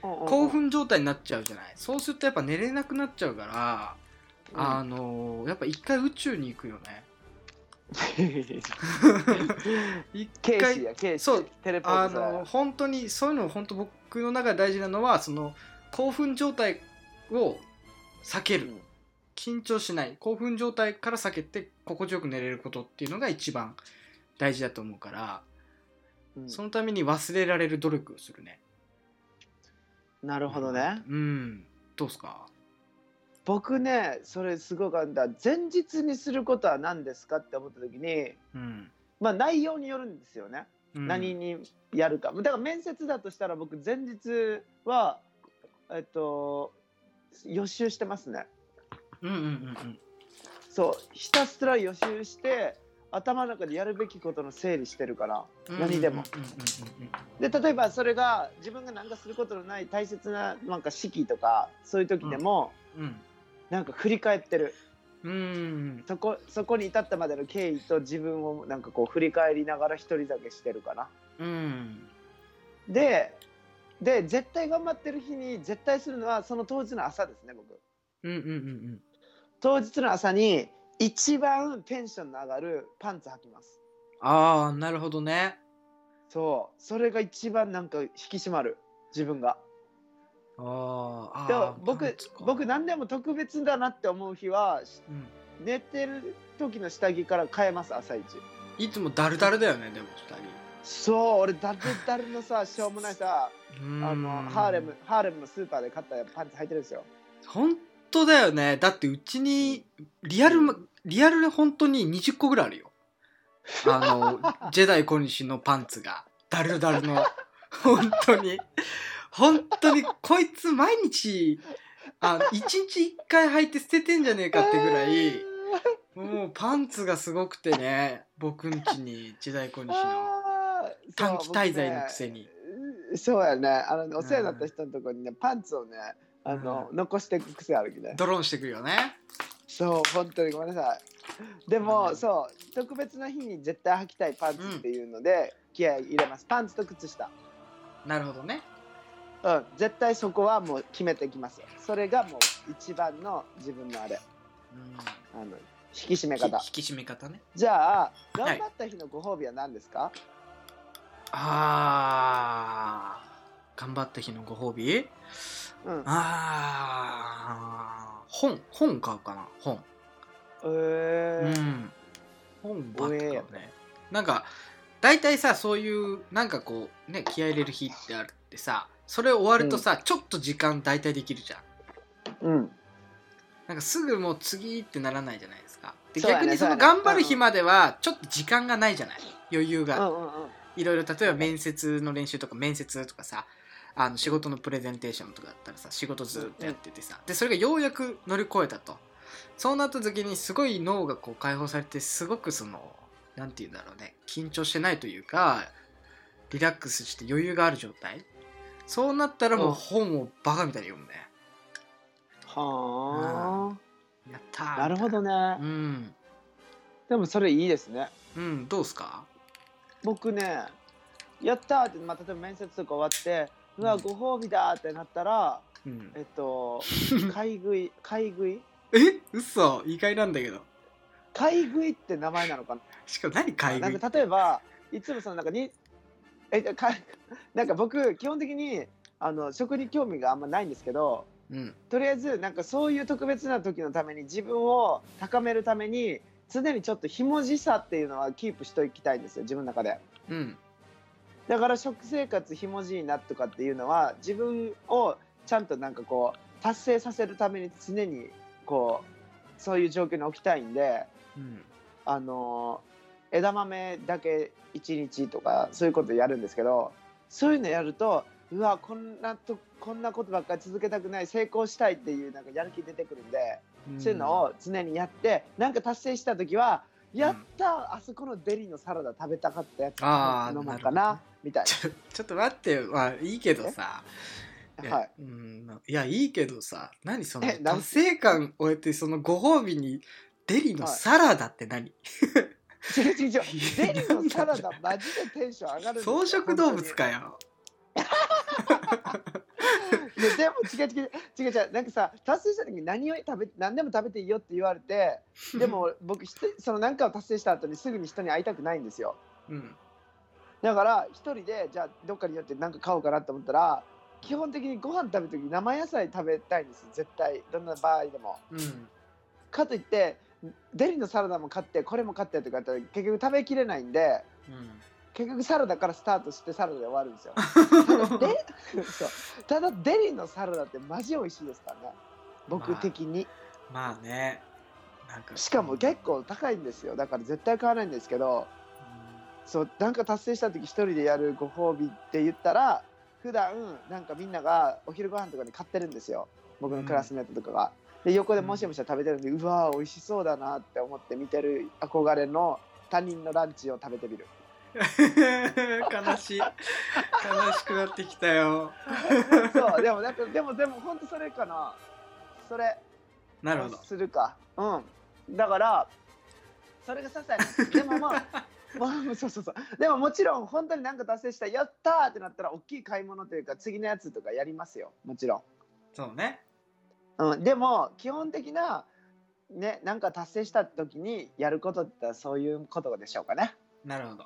興奮状態になっちゃうじゃない。そうするとやっぱ寝れなくなっちゃうから、あのーやっぱ一回宇宙に行くよね。一回そう。テレポーあの本当にそういうの本当僕の中で大事なのはその興奮状態を避ける。緊張しない。興奮状態から避けて心地よく寝れることっていうのが一番大事だと思うから、うん。そのために忘れられる努力をするね。なるほどね。うん。どうっすか？僕ねそれすごかった前日にすることは何ですかって思った時にうん、まあ内容によるんですよね、うん、何にやるか。だから面接だとしたら僕前日はえっと予習してますね。うんうんうんうん。そう。ひたすら予習して頭の中でやるべきことの整理してるから何でも。で例えばそれが自分が何かすることのない大切ななんか式とかそういう時でも、うんなんか振り返ってるうんうんそこそこに至ったまでの経緯と自分をなんかこう振り返りながら一人酒してるかな。うんでで絶対頑張ってる日に絶対するのはその当日の朝ですね僕。うんうんうん当日の朝に一番テンションの上がるパンツ履きます。ああなるほどねそうそれが一番なんか引き締まる自分が。あでも僕僕何でも特別だなって思う日はうん。寝てる時の下着から変えます朝一。いつもダルダルだよねでも下着。そう俺ダルダルのさ しょうもないさうん。あのハーレムハーレムのスーパーで買ったパンツ履いてるんですよ。本当だよね。だってうちにリアルリアルで本当に20個ぐらいあるよ。あの ジェダイ小西のパンツが。ダルダルの。本当に本当にこいつ毎日あ1日1回履いて捨ててんじゃねえかってぐらいもうパンツがすごくてね僕んちにジェダイ小西の短期滞在のくせに。そうやね。あのお世話になった人のところにねパンツをねあの、残していく癖あるきね。ドローンしてくるよね。そう本当にごめんなさい。でも、うん。そう特別な日に絶対履きたいパンツっていうので、気合い入れます。パンツと靴下。なるほどねうん絶対そこはもう決めてきますよ。それがもう一番の自分のあれ。うん。あの引き締め方。引き締め方ね。じゃあはい頑張った日のご褒美は何ですか、あー。頑張った日のご褒美？うん。あー。本本買うかな本。えー。うん。本ばっか買うおえねなんか大体さそういうなんかこうね気合い入れる日ってあるってさそれ終わるとさ、ちょっと時間大体できるじゃん。うん。なんかすぐもう次ってならないじゃないですか。でね逆にその頑張る日まではちょっと時間がないじゃない。余裕が、うんうんうん。いろいろ例えば面接の練習とか面接とかさあの仕事のプレゼンテーションとかだったらさ仕事ずっとやっててさ。でそれがようやく乗り越えたと。そうなった時にすごい脳がこう解放されてすごくそのなんて言うんだろうね。緊張してないというかリラックスして余裕がある状態そうなったらもう本をバカみたいに読むね。はやったな。るほどね、うん。でもそれいいですね。うんどうっすか？僕ねやったーって、まあ、例えば面接とか終わってうわうん。ご褒美だーってなったらうん。えっと 買い食い買い食い？え？嘘。意外なんだけど。買い食いって名前なのかな？しかも何買い食いなんか例えばいつもそのなんかにえか なんか僕基本的にあの食に興味があんまないんですけどうん。とりあえずなんかそういう特別な時のために自分を高めるために常にちょっとひもじさっていうのはキープしておきたいんですよ自分の中で。うん。だから食生活ひもじいなとかっていうのは自分をちゃんとなんかこう達成させるために常にこうそういう状況に置きたいんでうん。あの枝豆だけ1日とかそういうことやるんですけどそういうのやるとうわこんなとこんなことばっかり続けたくない成功したいっていうなんかやる気出てくるんで、うん、そういうのを常にやってなんか達成した時はやった、うん、あそこのデリのサラダ食べたかったやつ飲むかな、ね、みたいな。ちょちょっと待ってまあいいけどさ。はい、うん、いやいいけどさ。何その達成感終えてそのご褒美にデリのサラダって何、はい10時以上デリのサラダマジでテンション上がる草食動物かよ。いやでも違う違う。違う違う。なんかさ達成した時に何を食べ何でも食べていいよって言われてでも僕その何かを達成した後にすぐに人に会いたくないんですよ、うん、だから一人でじゃあどっかに寄って何か買おうかなと思ったら基本的にご飯食べる時生野菜食べたいんです絶対。どんな場合でも、うん、かといってデリのサラダも買ってこれも買ってとかやったら結局食べきれないんで結局サラダからスタートしてサラダで終わるんですよ。ただで そう。ただデリのサラダってマジ美味しいですからね。僕的に、まあね。なんかしかも結構高いんですよ。だから絶対買わないんですけどそうなんか達成した時一人でやるご褒美って言ったら普段なんかみんながお昼ご飯とかに買ってるんですよ。僕のクラスメートとかが。で横でもしもし食べてるんで、うわー美味しそうだなって思って見てる憧れの他人のランチを食べてみる。悲しい。悲しくなってきたよ。そうでもなんかでもでも本当それかな。それなるほど。するか。うん。だからそれが些細なでもまあ まあそうそうそう。でももちろん本当になんか達成したやったーってなったら大きい買い物というか次のやつとかやりますよ。もちろん、そうねうん、でも基本的なねなんか達成した時にやることってそういうことでしょうかね。なるほど。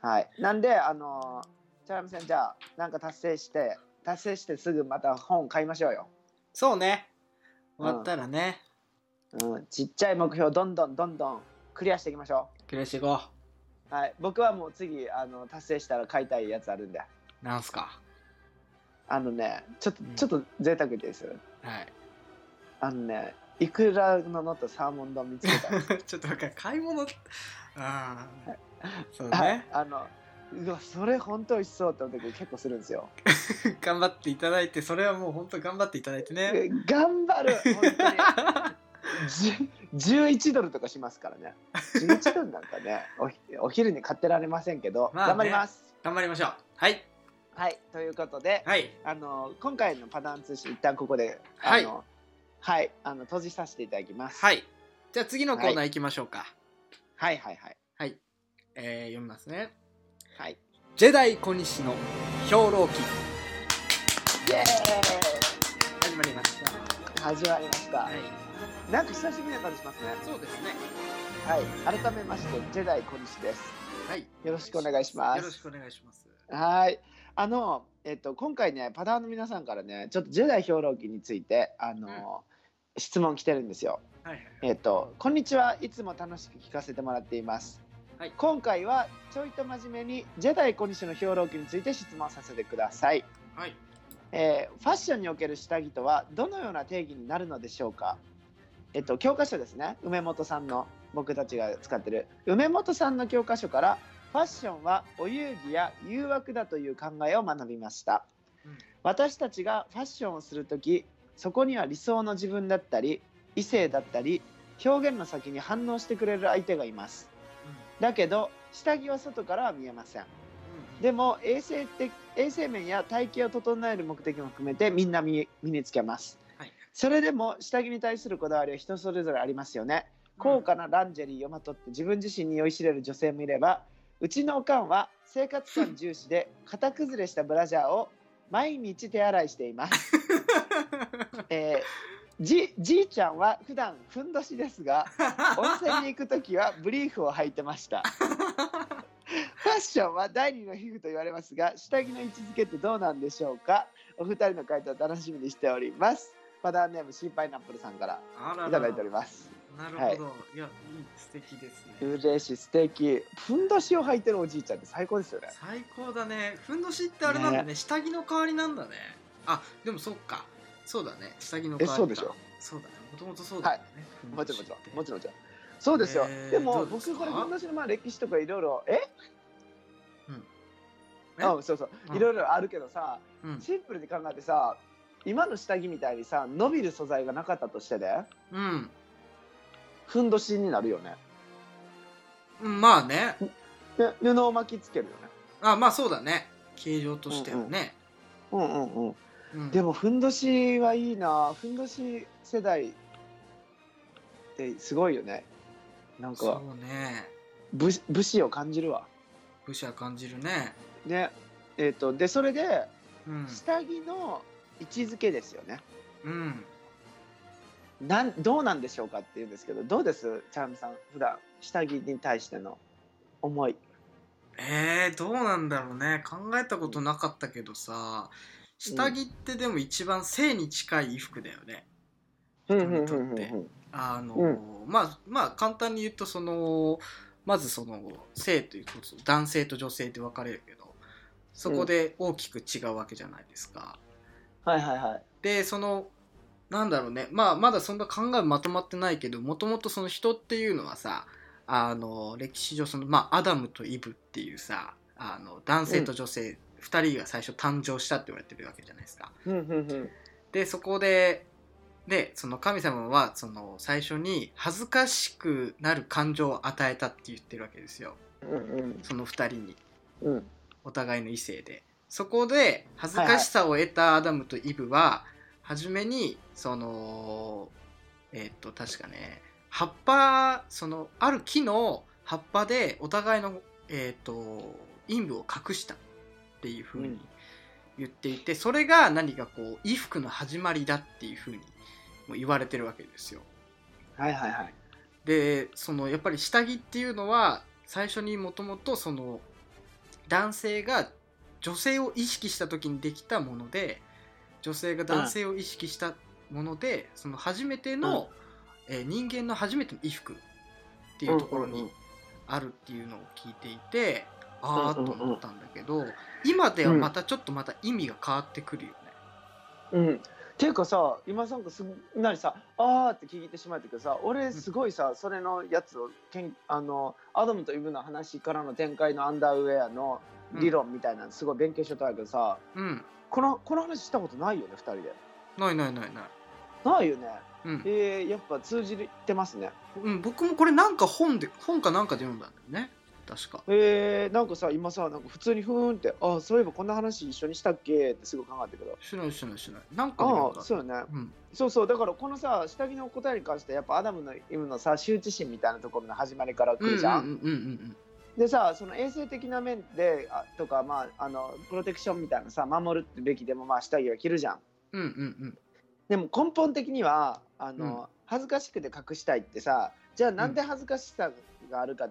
はい。なんであのチャラムさんじゃあなんか達成して達成してすぐまた本買いましょうよ。そうね。うん終わったらね、うん、ちっちゃい目標どんどんどんどんクリアしていきましょクリアしていこう。はい、僕はもう次あの達成したら買いたいやつあるんで、うなんすか？あのね、ちょっとうん。ちょっと贅沢です。はい。あのね、イクラの乗ったサーモン丼見つけた？ちょっとわかる買い物？ああそうはい。ね、あのうわそれ本当美味しそうって思った時結構するんですよ。頑張っていただいてそれはもう本当頑張っていただいてね。え頑張る本当に。じゅ11ドルとかしますからね。11ドルなんかね、おひお昼に買ってられませんけど、まあね。頑張ります。頑張りましょう。はいはい、ということで、はいあの今回のパターン通信一旦ここであはいのはい、あの閉じさせていただきます。はいじゃあ次のコーナー行きましょうかはいはいはいはい、えー読みますねはい。ジェダイ小西の兵糧記イエーイ始まりました始まりました。はいなんか久しぶりな感じしますね。そうですねはい。改めましてジェダイ小西です。はいよろしくお願いします。よろしくお願いしますはい。あのえっと今回ねパターンの皆さんからねちょっとジェダイ兵糧記についてあの、質問来てるんですよ。はいはいえっと、こんにちは。いつも楽しく聞かせてもらっています。はい今回はちょいと真面目にジェダイ小西の兵糧記について質問させてください。はいえーファッションにおける下着とはどのような定義になるのでしょうか？えっと教科書ですね。梅本さんの僕たちが使ってる梅本さんの教科書からファッションはお遊戯や誘惑だという考えを学びました。うん。私たちがファッションをするときそこには理想の自分だったり異性だったり表現の先に反応してくれる相手がいます。だけど下着は外からは見えません。でも衛生的衛生面や体型を整える目的も含めてみんな身身につけます、はい。それでも下着に対するこだわりは人それぞれありますよね。高価なランジェリーをまとって自分自身に酔いしれる女性もいればうちのおかんは生活感重視で 型崩れしたブラジャーを毎日手洗いしています。えーじじいちゃんは普段ふんどしですが 温泉に行く時はブリーフを履いてました。ファッションは第二の皮膚と言われますが下着の位置づけってどうなんでしょうか？お二人の回答楽しみにしております。ファダーネームシーパイナップルさんから。いただいておりますなるほど、い、やいい素敵ですね。嬉しい素敵。ふんどしを履いてるおじいちゃんって最高ですよね。最高だね。ふんどしってあれなんだね。下着の代わりなんだね。あでもそっか。そうだね。下着の代わりそうでしょ？そうだね。もともとそうだよね、ふもちろんもちろんもちろんもちろん。そうですよ、えーでも僕これふんどしのまあ歴史とかいろいろえ？え？あそうそう。うん。いろいろあるけどさ、うん。シンプルに考えてさ今の下着みたいにさ伸びる素材がなかったとしてでうんふんどしになるよね。うんまあね。で布を巻きつけるよね。あまあそうだね。形状としてはね、うんうんうん。うん。でもふんどしはいいな。ふんどし世代ってすごいよね。なんそかうね。武士武士を感じるわ。武士は感じるね。ね。えっ、とでそれでうん。下着の位置づけですよね。うんなんどうなんでしょうかっていうんですけどどうです？チャームさん普段下着に対しての思い。えー、どうなんだろうね。考えたことなかったけどさ下着ってでも一番性に近い衣服だよね、うん。人にとって。あの、うまあまあ簡単に言うとそのまずその性ということ男性と女性で分かれるけどそこで大きく違うわけじゃないですか。はいはいはい。でそのなんだろうね。まあまだそんな考えまとまってないけどもともとその人っていうのはさあの歴史上その、まあ、アダムとイブっていうさあの男性と女性2人が最初誕生したって言われてるわけじゃないですか。うんうんうん。でそこででその神様はその最初に恥ずかしくなる感情を与えたって言ってるわけですよ。うんうん。その2人に。うん。お互いの異性で。そこで恥ずかしさを得たアダムとイブは初めにそのえっと確かね葉っぱそのある木の葉っぱでお互いのえっと陰部を隠したっていうふうにうん言っていてそれが何かこう衣服の始まりだっていうふうにも言われてるわけですよ。はいはいはいでそのやっぱり下着っていうのは最初にもともとその男性が女性を意識した時にできたもので女性が男性を意識したもので、その初めての、えー人間の初めての衣服っていうところにあるっていうのを聞いていて、ああと思ったんだけど、今ではまたちょっとまた意味が変わってくるよね。うん。っていうかさ今さんがすんなりさ「あー」って聞いてしまったけどさ俺すごいさ、それのやつをけんあのアダムとイブの話からの展開のアンダーウェアの理論みたいなのすごい勉強しとったんやけどさ、うん、このこの話したことないよね2人で。ないないないない。ないよね。うん。えー、やっぱ通じてますね。うん、僕もこれなんか本で本かなんかで読んだんだよね。確か。えー、なんかさ今さなんか普通にふーんって「あそういえばこんな話一緒にしたっけ?」ってすぐ考えたけど。しないしないしない。なんかああそうよね。うん。そうそうだからこのさ下着の答えに関してやっぱアダムのイブのさ羞恥心みたいなところの始まりから来るじゃん、うんうんうんうんでさその衛生的な面であとかまああのプロテクションみたいなさ守るべきでもまあ下着は着るじゃん。うんうんうん。でも根本的にはあの、恥ずかしくて隠したいってさじゃあなんで恥ずかしさがあるかっ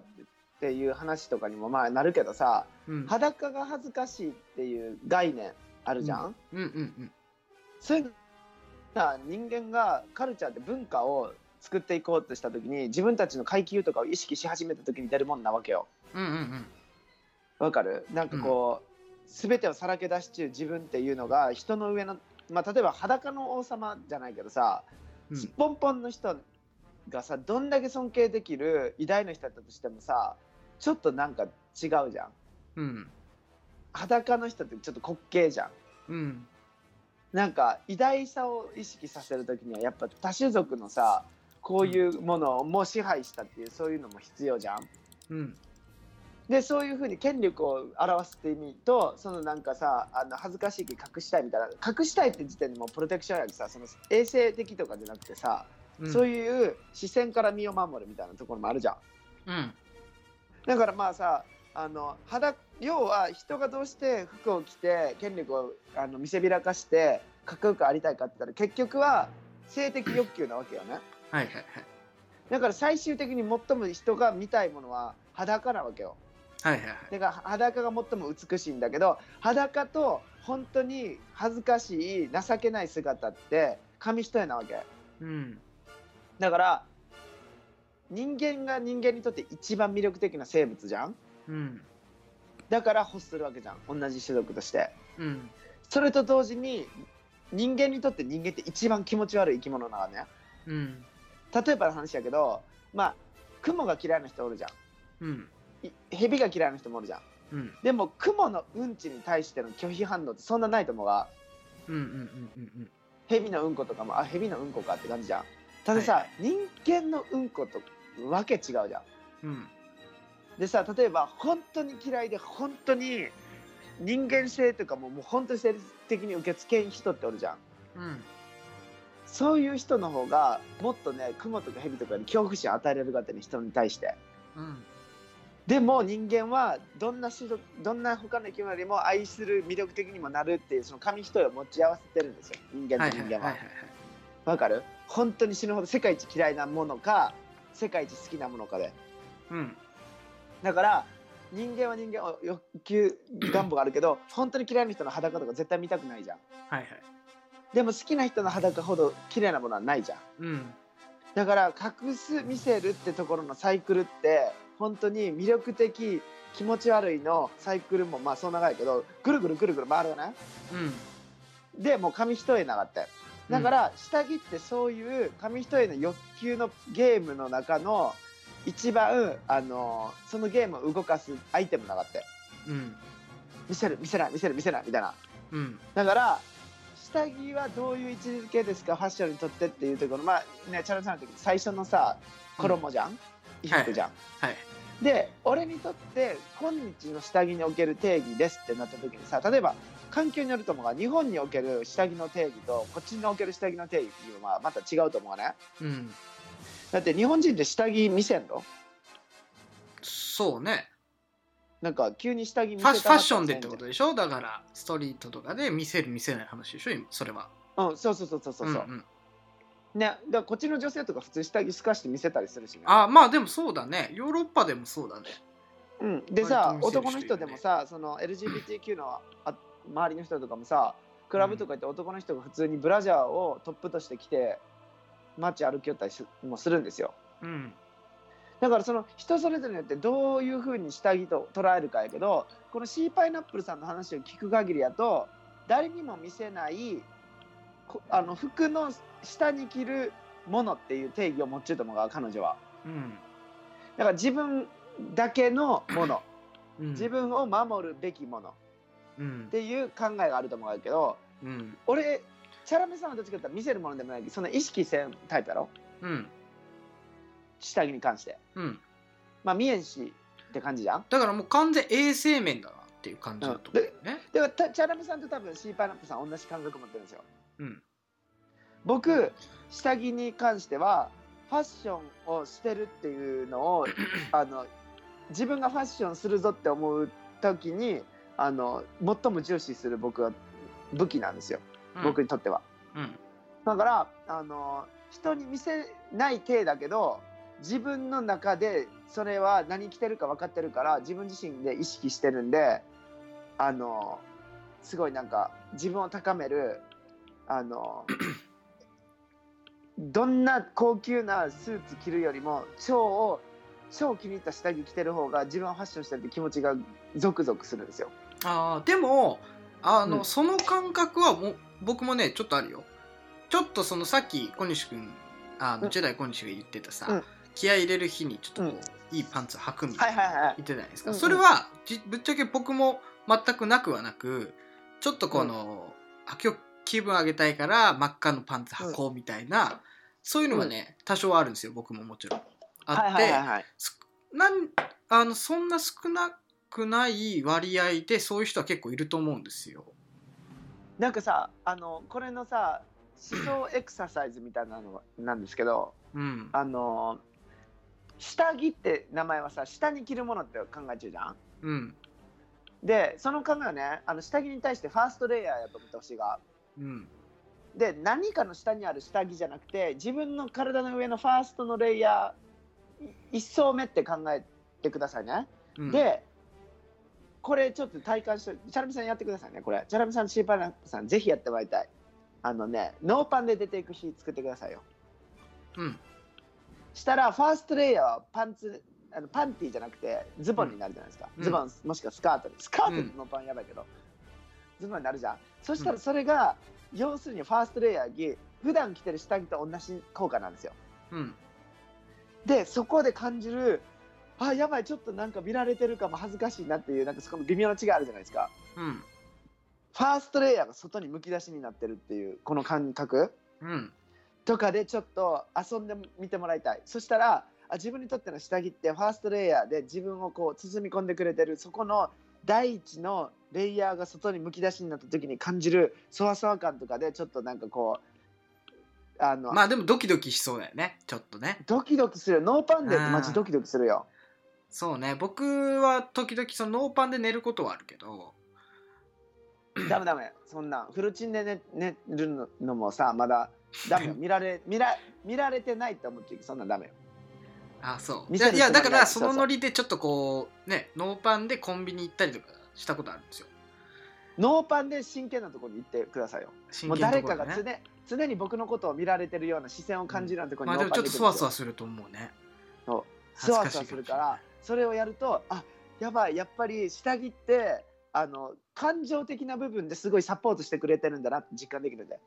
て,、いう話とかにもまあなるけどさうん。裸が恥ずかしいっていう概念あるじゃん、うんうんうんそういうのさ人間がカルチャーって文化を作っていこうとした時に自分たちの階級とかを意識し始めた時に出るもんなわけよ。うんうんうん。わかる？なんかこう、全てをさらけ出し中自分っていうのが人の上の、まあ、例えば裸の王様じゃないけどさ、うん。すっぽんぽんの人がさどんだけ尊敬できる偉大な人だったとしてもさちょっとなんか違うじゃん。うん。裸の人ってちょっと滑稽じゃん。うん。なんか偉大さを意識させる時にはやっぱ多種族のさこういうものをもう支配したっていうそういうのも必要じゃん。うんでそういうふうに権力を表すって意味とそのなんかさあの恥ずかしい気隠したいみたいな隠したいって時点でもうプロテクションやけどさその衛生的とかじゃなくてさ、うん。そういう視線から身を守るみたいなところもあるじゃん。うん。だからまあさあの裸要は人がどうして服を着て権力をあの見せびらかしてかっこよくありたいかって言ったら結局は性的欲求なわけよね。はいはいはい。だから最終的に最も人が見たいものは裸なわけよ。はいはいはいだから裸が最も美しいんだけど裸と本当に恥ずかしい情けない姿って紙一重なわけ。うん。だから人間が人間にとって一番魅力的な生物じゃん。うん。だから欲するわけじゃん。同じ種族として。うん。それと同時に人間にとって人間って一番気持ち悪い生き物なのね。うん。例えばの話やけどまあ雲が嫌いな人おるじゃん。うん。い蛇が嫌いな人もおるじゃん。うん。でも雲のうんちに対しての拒否反応ってそんなないと思うがうんうんうんうんうん。蛇のうんことかもあ蛇のうんこかって感じじゃん。たださ、はい人間のうんことわけ違うじゃん。うん。でさ例えば本当に嫌いで本当に人間性とかももう本当に生理的に受け付けん人っておるじゃん。うん。そういう人の方がもっとねクモとかヘビとかに恐怖心与えられるかってね人に対して。うんでも人間はどんな種族どんな他の生き物よりも愛する魅力的にもなるっていうその紙一重を持ち合わせてるんですよ。人間と人間は。わかる本当に死ぬほど世界一嫌いなものか世界一好きなものかでうんだから人間は人間は欲求願望があるけど本当に嫌いな人の裸とか絶対見たくないじゃんはいはいでも好きな人の裸ほど綺麗なものはないじゃんうんだから隠す見せるってところのサイクルって本当に魅力的気持ち悪いのサイクルもまあそう長いけどぐるぐるぐるぐる回るよね。うん。でもう紙一重ながってだから下着ってそういう紙一重の欲求のゲームの中の一番あのそのゲームを動かすアイテムながってうん。見せる見せない見せる見せないみたいな。うん。だから下着はどういう位置づけですか？ファッションにとってっていうところ。まあねチャラさんの時最初のさ衣じゃん、衣服じゃん、はい。で俺にとって今日の下着における定義ですってなった時にさ例えば環境によると思うが日本における下着の定義とこっちにおける下着の定義はまた違うと思うがねうん。だって日本人って下着見せんの？そうね。なんか急に下着見フせたファッションでってことでしょ？だからストリートとかで見せる見せない話でしょ？今それは。うんそうそうそうそうそう、んんねだこっちの女性とか普通下着透かして見せたりするしね。あまあでもそうだね。ヨーロッパでもそうだね。うん、でさ男の人でもさその LGBTQ のあ周りの人とかもさクラブとか行って男の人が普通にブラジャーをトップとして着て街歩きよったりしもするんですよ。うん。だからその人それぞれによってどういうふうに下着と捉えるかやけどこのシーパイナップルさんの話を聞く限りやと誰にも見せないこあの服の下に着るものっていう定義を持っちゅうと思うが彼女は。うん。だから自分だけのもの。うん。自分を守るべきもの。うん。っていう考えがあると思うけどうん。俺チャラメさんはどっちかって見せるものでもない。けどその意識せんタイプやろ？うん。下着に関して。うん。まあ見えんしって感じじゃん？だからもう完全衛生面だなっていう感じだと思うよね。でもたチャラメさんと多分シーパイナップルさん同じ感覚持ってるんですよ。うん僕下着に関してはファッションをしてるっていうのを あの自分がファッションするぞって思う時にあの最も重視する僕は武器なんですよ、僕にとっては。うん。だからあの人に見せない体だけど自分の中でそれは何着てるか分かってるから自分自身で意識してるんであのすごいなんか自分を高めるあの どんな高級なスーツ着るよりも超超気に入った下着着てる方が自分はファッションしてるって気持ちがゾクゾクするんですよ。あーでもあの、うん。その感覚はもう僕もねちょっとあるよ。ちょっとそのさっき小西君あうん。のジェダイ小西が言ってたさ、うん。気合い入れる日にちょっとこう、いいパンツ履くみたはいいなはいはい。言ってたじゃないですか、うんうん。それはじぶっちゃけ僕も全くなくはなくちょっとこの、あ今日気分上げたいから真っ赤のパンツ履こうみたいな、そういうのはね、多少あるんですよ僕ももちろん。あって、はいはいはいはい。すなんあのそんな少なくない割合でそういう人は結構いると思うんですよ。なんかさあのこれのさ思想エクササイズみたいなのなんですけどうん、あの下着って名前はさ下に着るものって考えちゃうじゃん？うん。でその考えはねあの下着に対してファーストレイヤーやと思ってほしいがうん。で何かの下にある下着じゃなくて自分の体の上のファーストのレイヤーい一層目って考えてくださいね、うん。でこれちょっと体感してチャラミさんやってくださいね。これ。チャラミさんシーパーナップさんぜひやってもらいたい。あのねノーパンで出ていく日作ってくださいよ。うん。したらファーストレイヤーはパンツあのパンティーじゃなくてズボンになるじゃないですか、うん。ズボンもしくはスカートにスカートのパンやばいけど、ズボンになるじゃん。そしたらそれが、要するにファーストレイヤー着普段着てる下着と同じ効果なんですよ。うん。でそこで感じるあやばいちょっとなんか見られてるかも恥ずかしいなっていうなんかそこの微妙な違いあるじゃないですか。うん。ファーストレイヤーが外にむき出しになってるっていうこの感覚うん。とかでちょっと遊んでみてもらいたい。そしたらあ自分にとっての下着ってファーストレイヤーで自分をこう包み込んでくれてるそこの第一のレイヤーが外にむき出しになった時に感じるそわそわ感とかでちょっとなんかこうあの、まあでもドキドキしそうだよね。ちょっとね。ドキドキするノーパンデーってマジドキドキするよ。そうね。僕は時々そのノーパンで寝ることはあるけど。ダメダメ。そんなん。フルチンで寝寝るのもさまだダメよ。見られ見ら見られてないって思ってるそんなんダメよあそう。いやだからそのノリでちょっとこうねノーパンでコンビニ行ったりとかしたことあるんですよ。ノーパンで真剣なところに行ってくださいよ。真もう誰か剣なところでがね常常に僕のことを見られてるような視線を感じるようなところにまあでもちょっとそわそわすすると思うね。そう。そわそわするからそれをやるとあやばいやっぱり下着ってあの感情的な部分ですごいサポートしてくれてるんだなって実感できるんで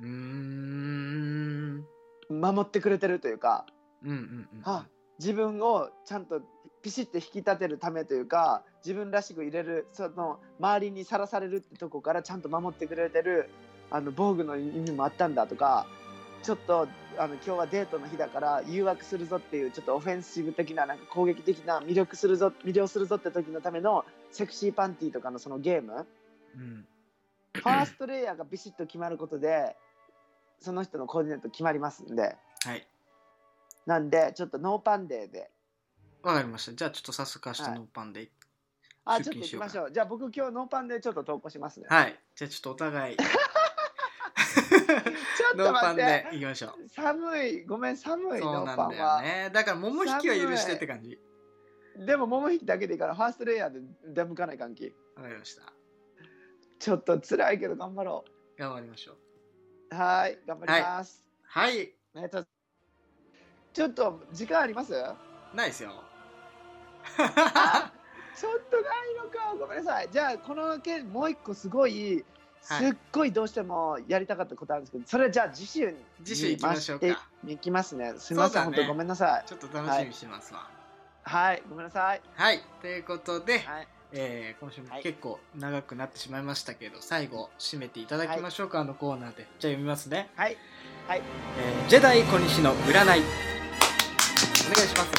うーん。守ってくれてるというかうんうんうんあ自分をちゃんとピシッと引き立てるためというか自分らしく入れるその周りにさらされるってとこからちゃんと守ってくれてるあの防具の意味もあったんだとかちょっとあの今日はデートの日だから誘惑するぞっていうちょっとオフェンシブ的ななんか攻撃的な魅力するぞ魅了するぞって時のためのセクシーパンティーとかのそのゲーム。うん。ファーストレイヤーがビシッと決まることでその人のコーディネート決まりますんで。はいなんでちょっとノーパンデーでわかりましたじゃあちょっと早速明日はいノーパンであちょっと行きましょう。じゃあ僕今日ノーパンでちょっと投稿しますね。はいじゃあちょっとお互いちょっとノーパンで待って。いきましょう寒い。ごめん、寒いノーパンなんだよは。ねだから股引きは許してって感じでも桃引きだけでいいからファーストレイヤーで出向かない関係。わかりましたちょっと辛いけど頑張ろ頑張りましょうう。はーい、頑張ります。はいえっとちょっと時間あります？ないですよ あちょっとないのか。ごめんなさい。じゃあこの件もう一個すごい。すはいっごいどうしてもやりたかったことあるんですけど、それじゃあ次週に次週行きましょうかいきますね。すみません、ね本当ごめんなさい。ちょっと楽しみにしてますわはい、ごめんなさい。はい、ということで、はい。えー今週もはい結構長くなってしまいましたけど、最後締めていただきましょうか、あのコーナーでじゃあ読みますね、はい。はい。えージェダイ小西の占いお願いします。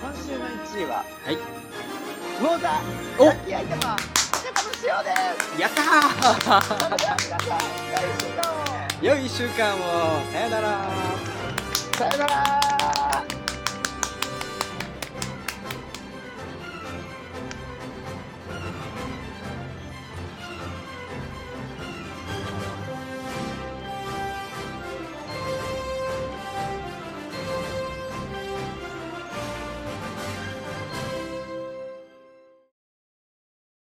今週の1位は、はい。ウォーザーおラッキーアイテムは中野塩です。やったー。良い1週間を。さよなら。さよなら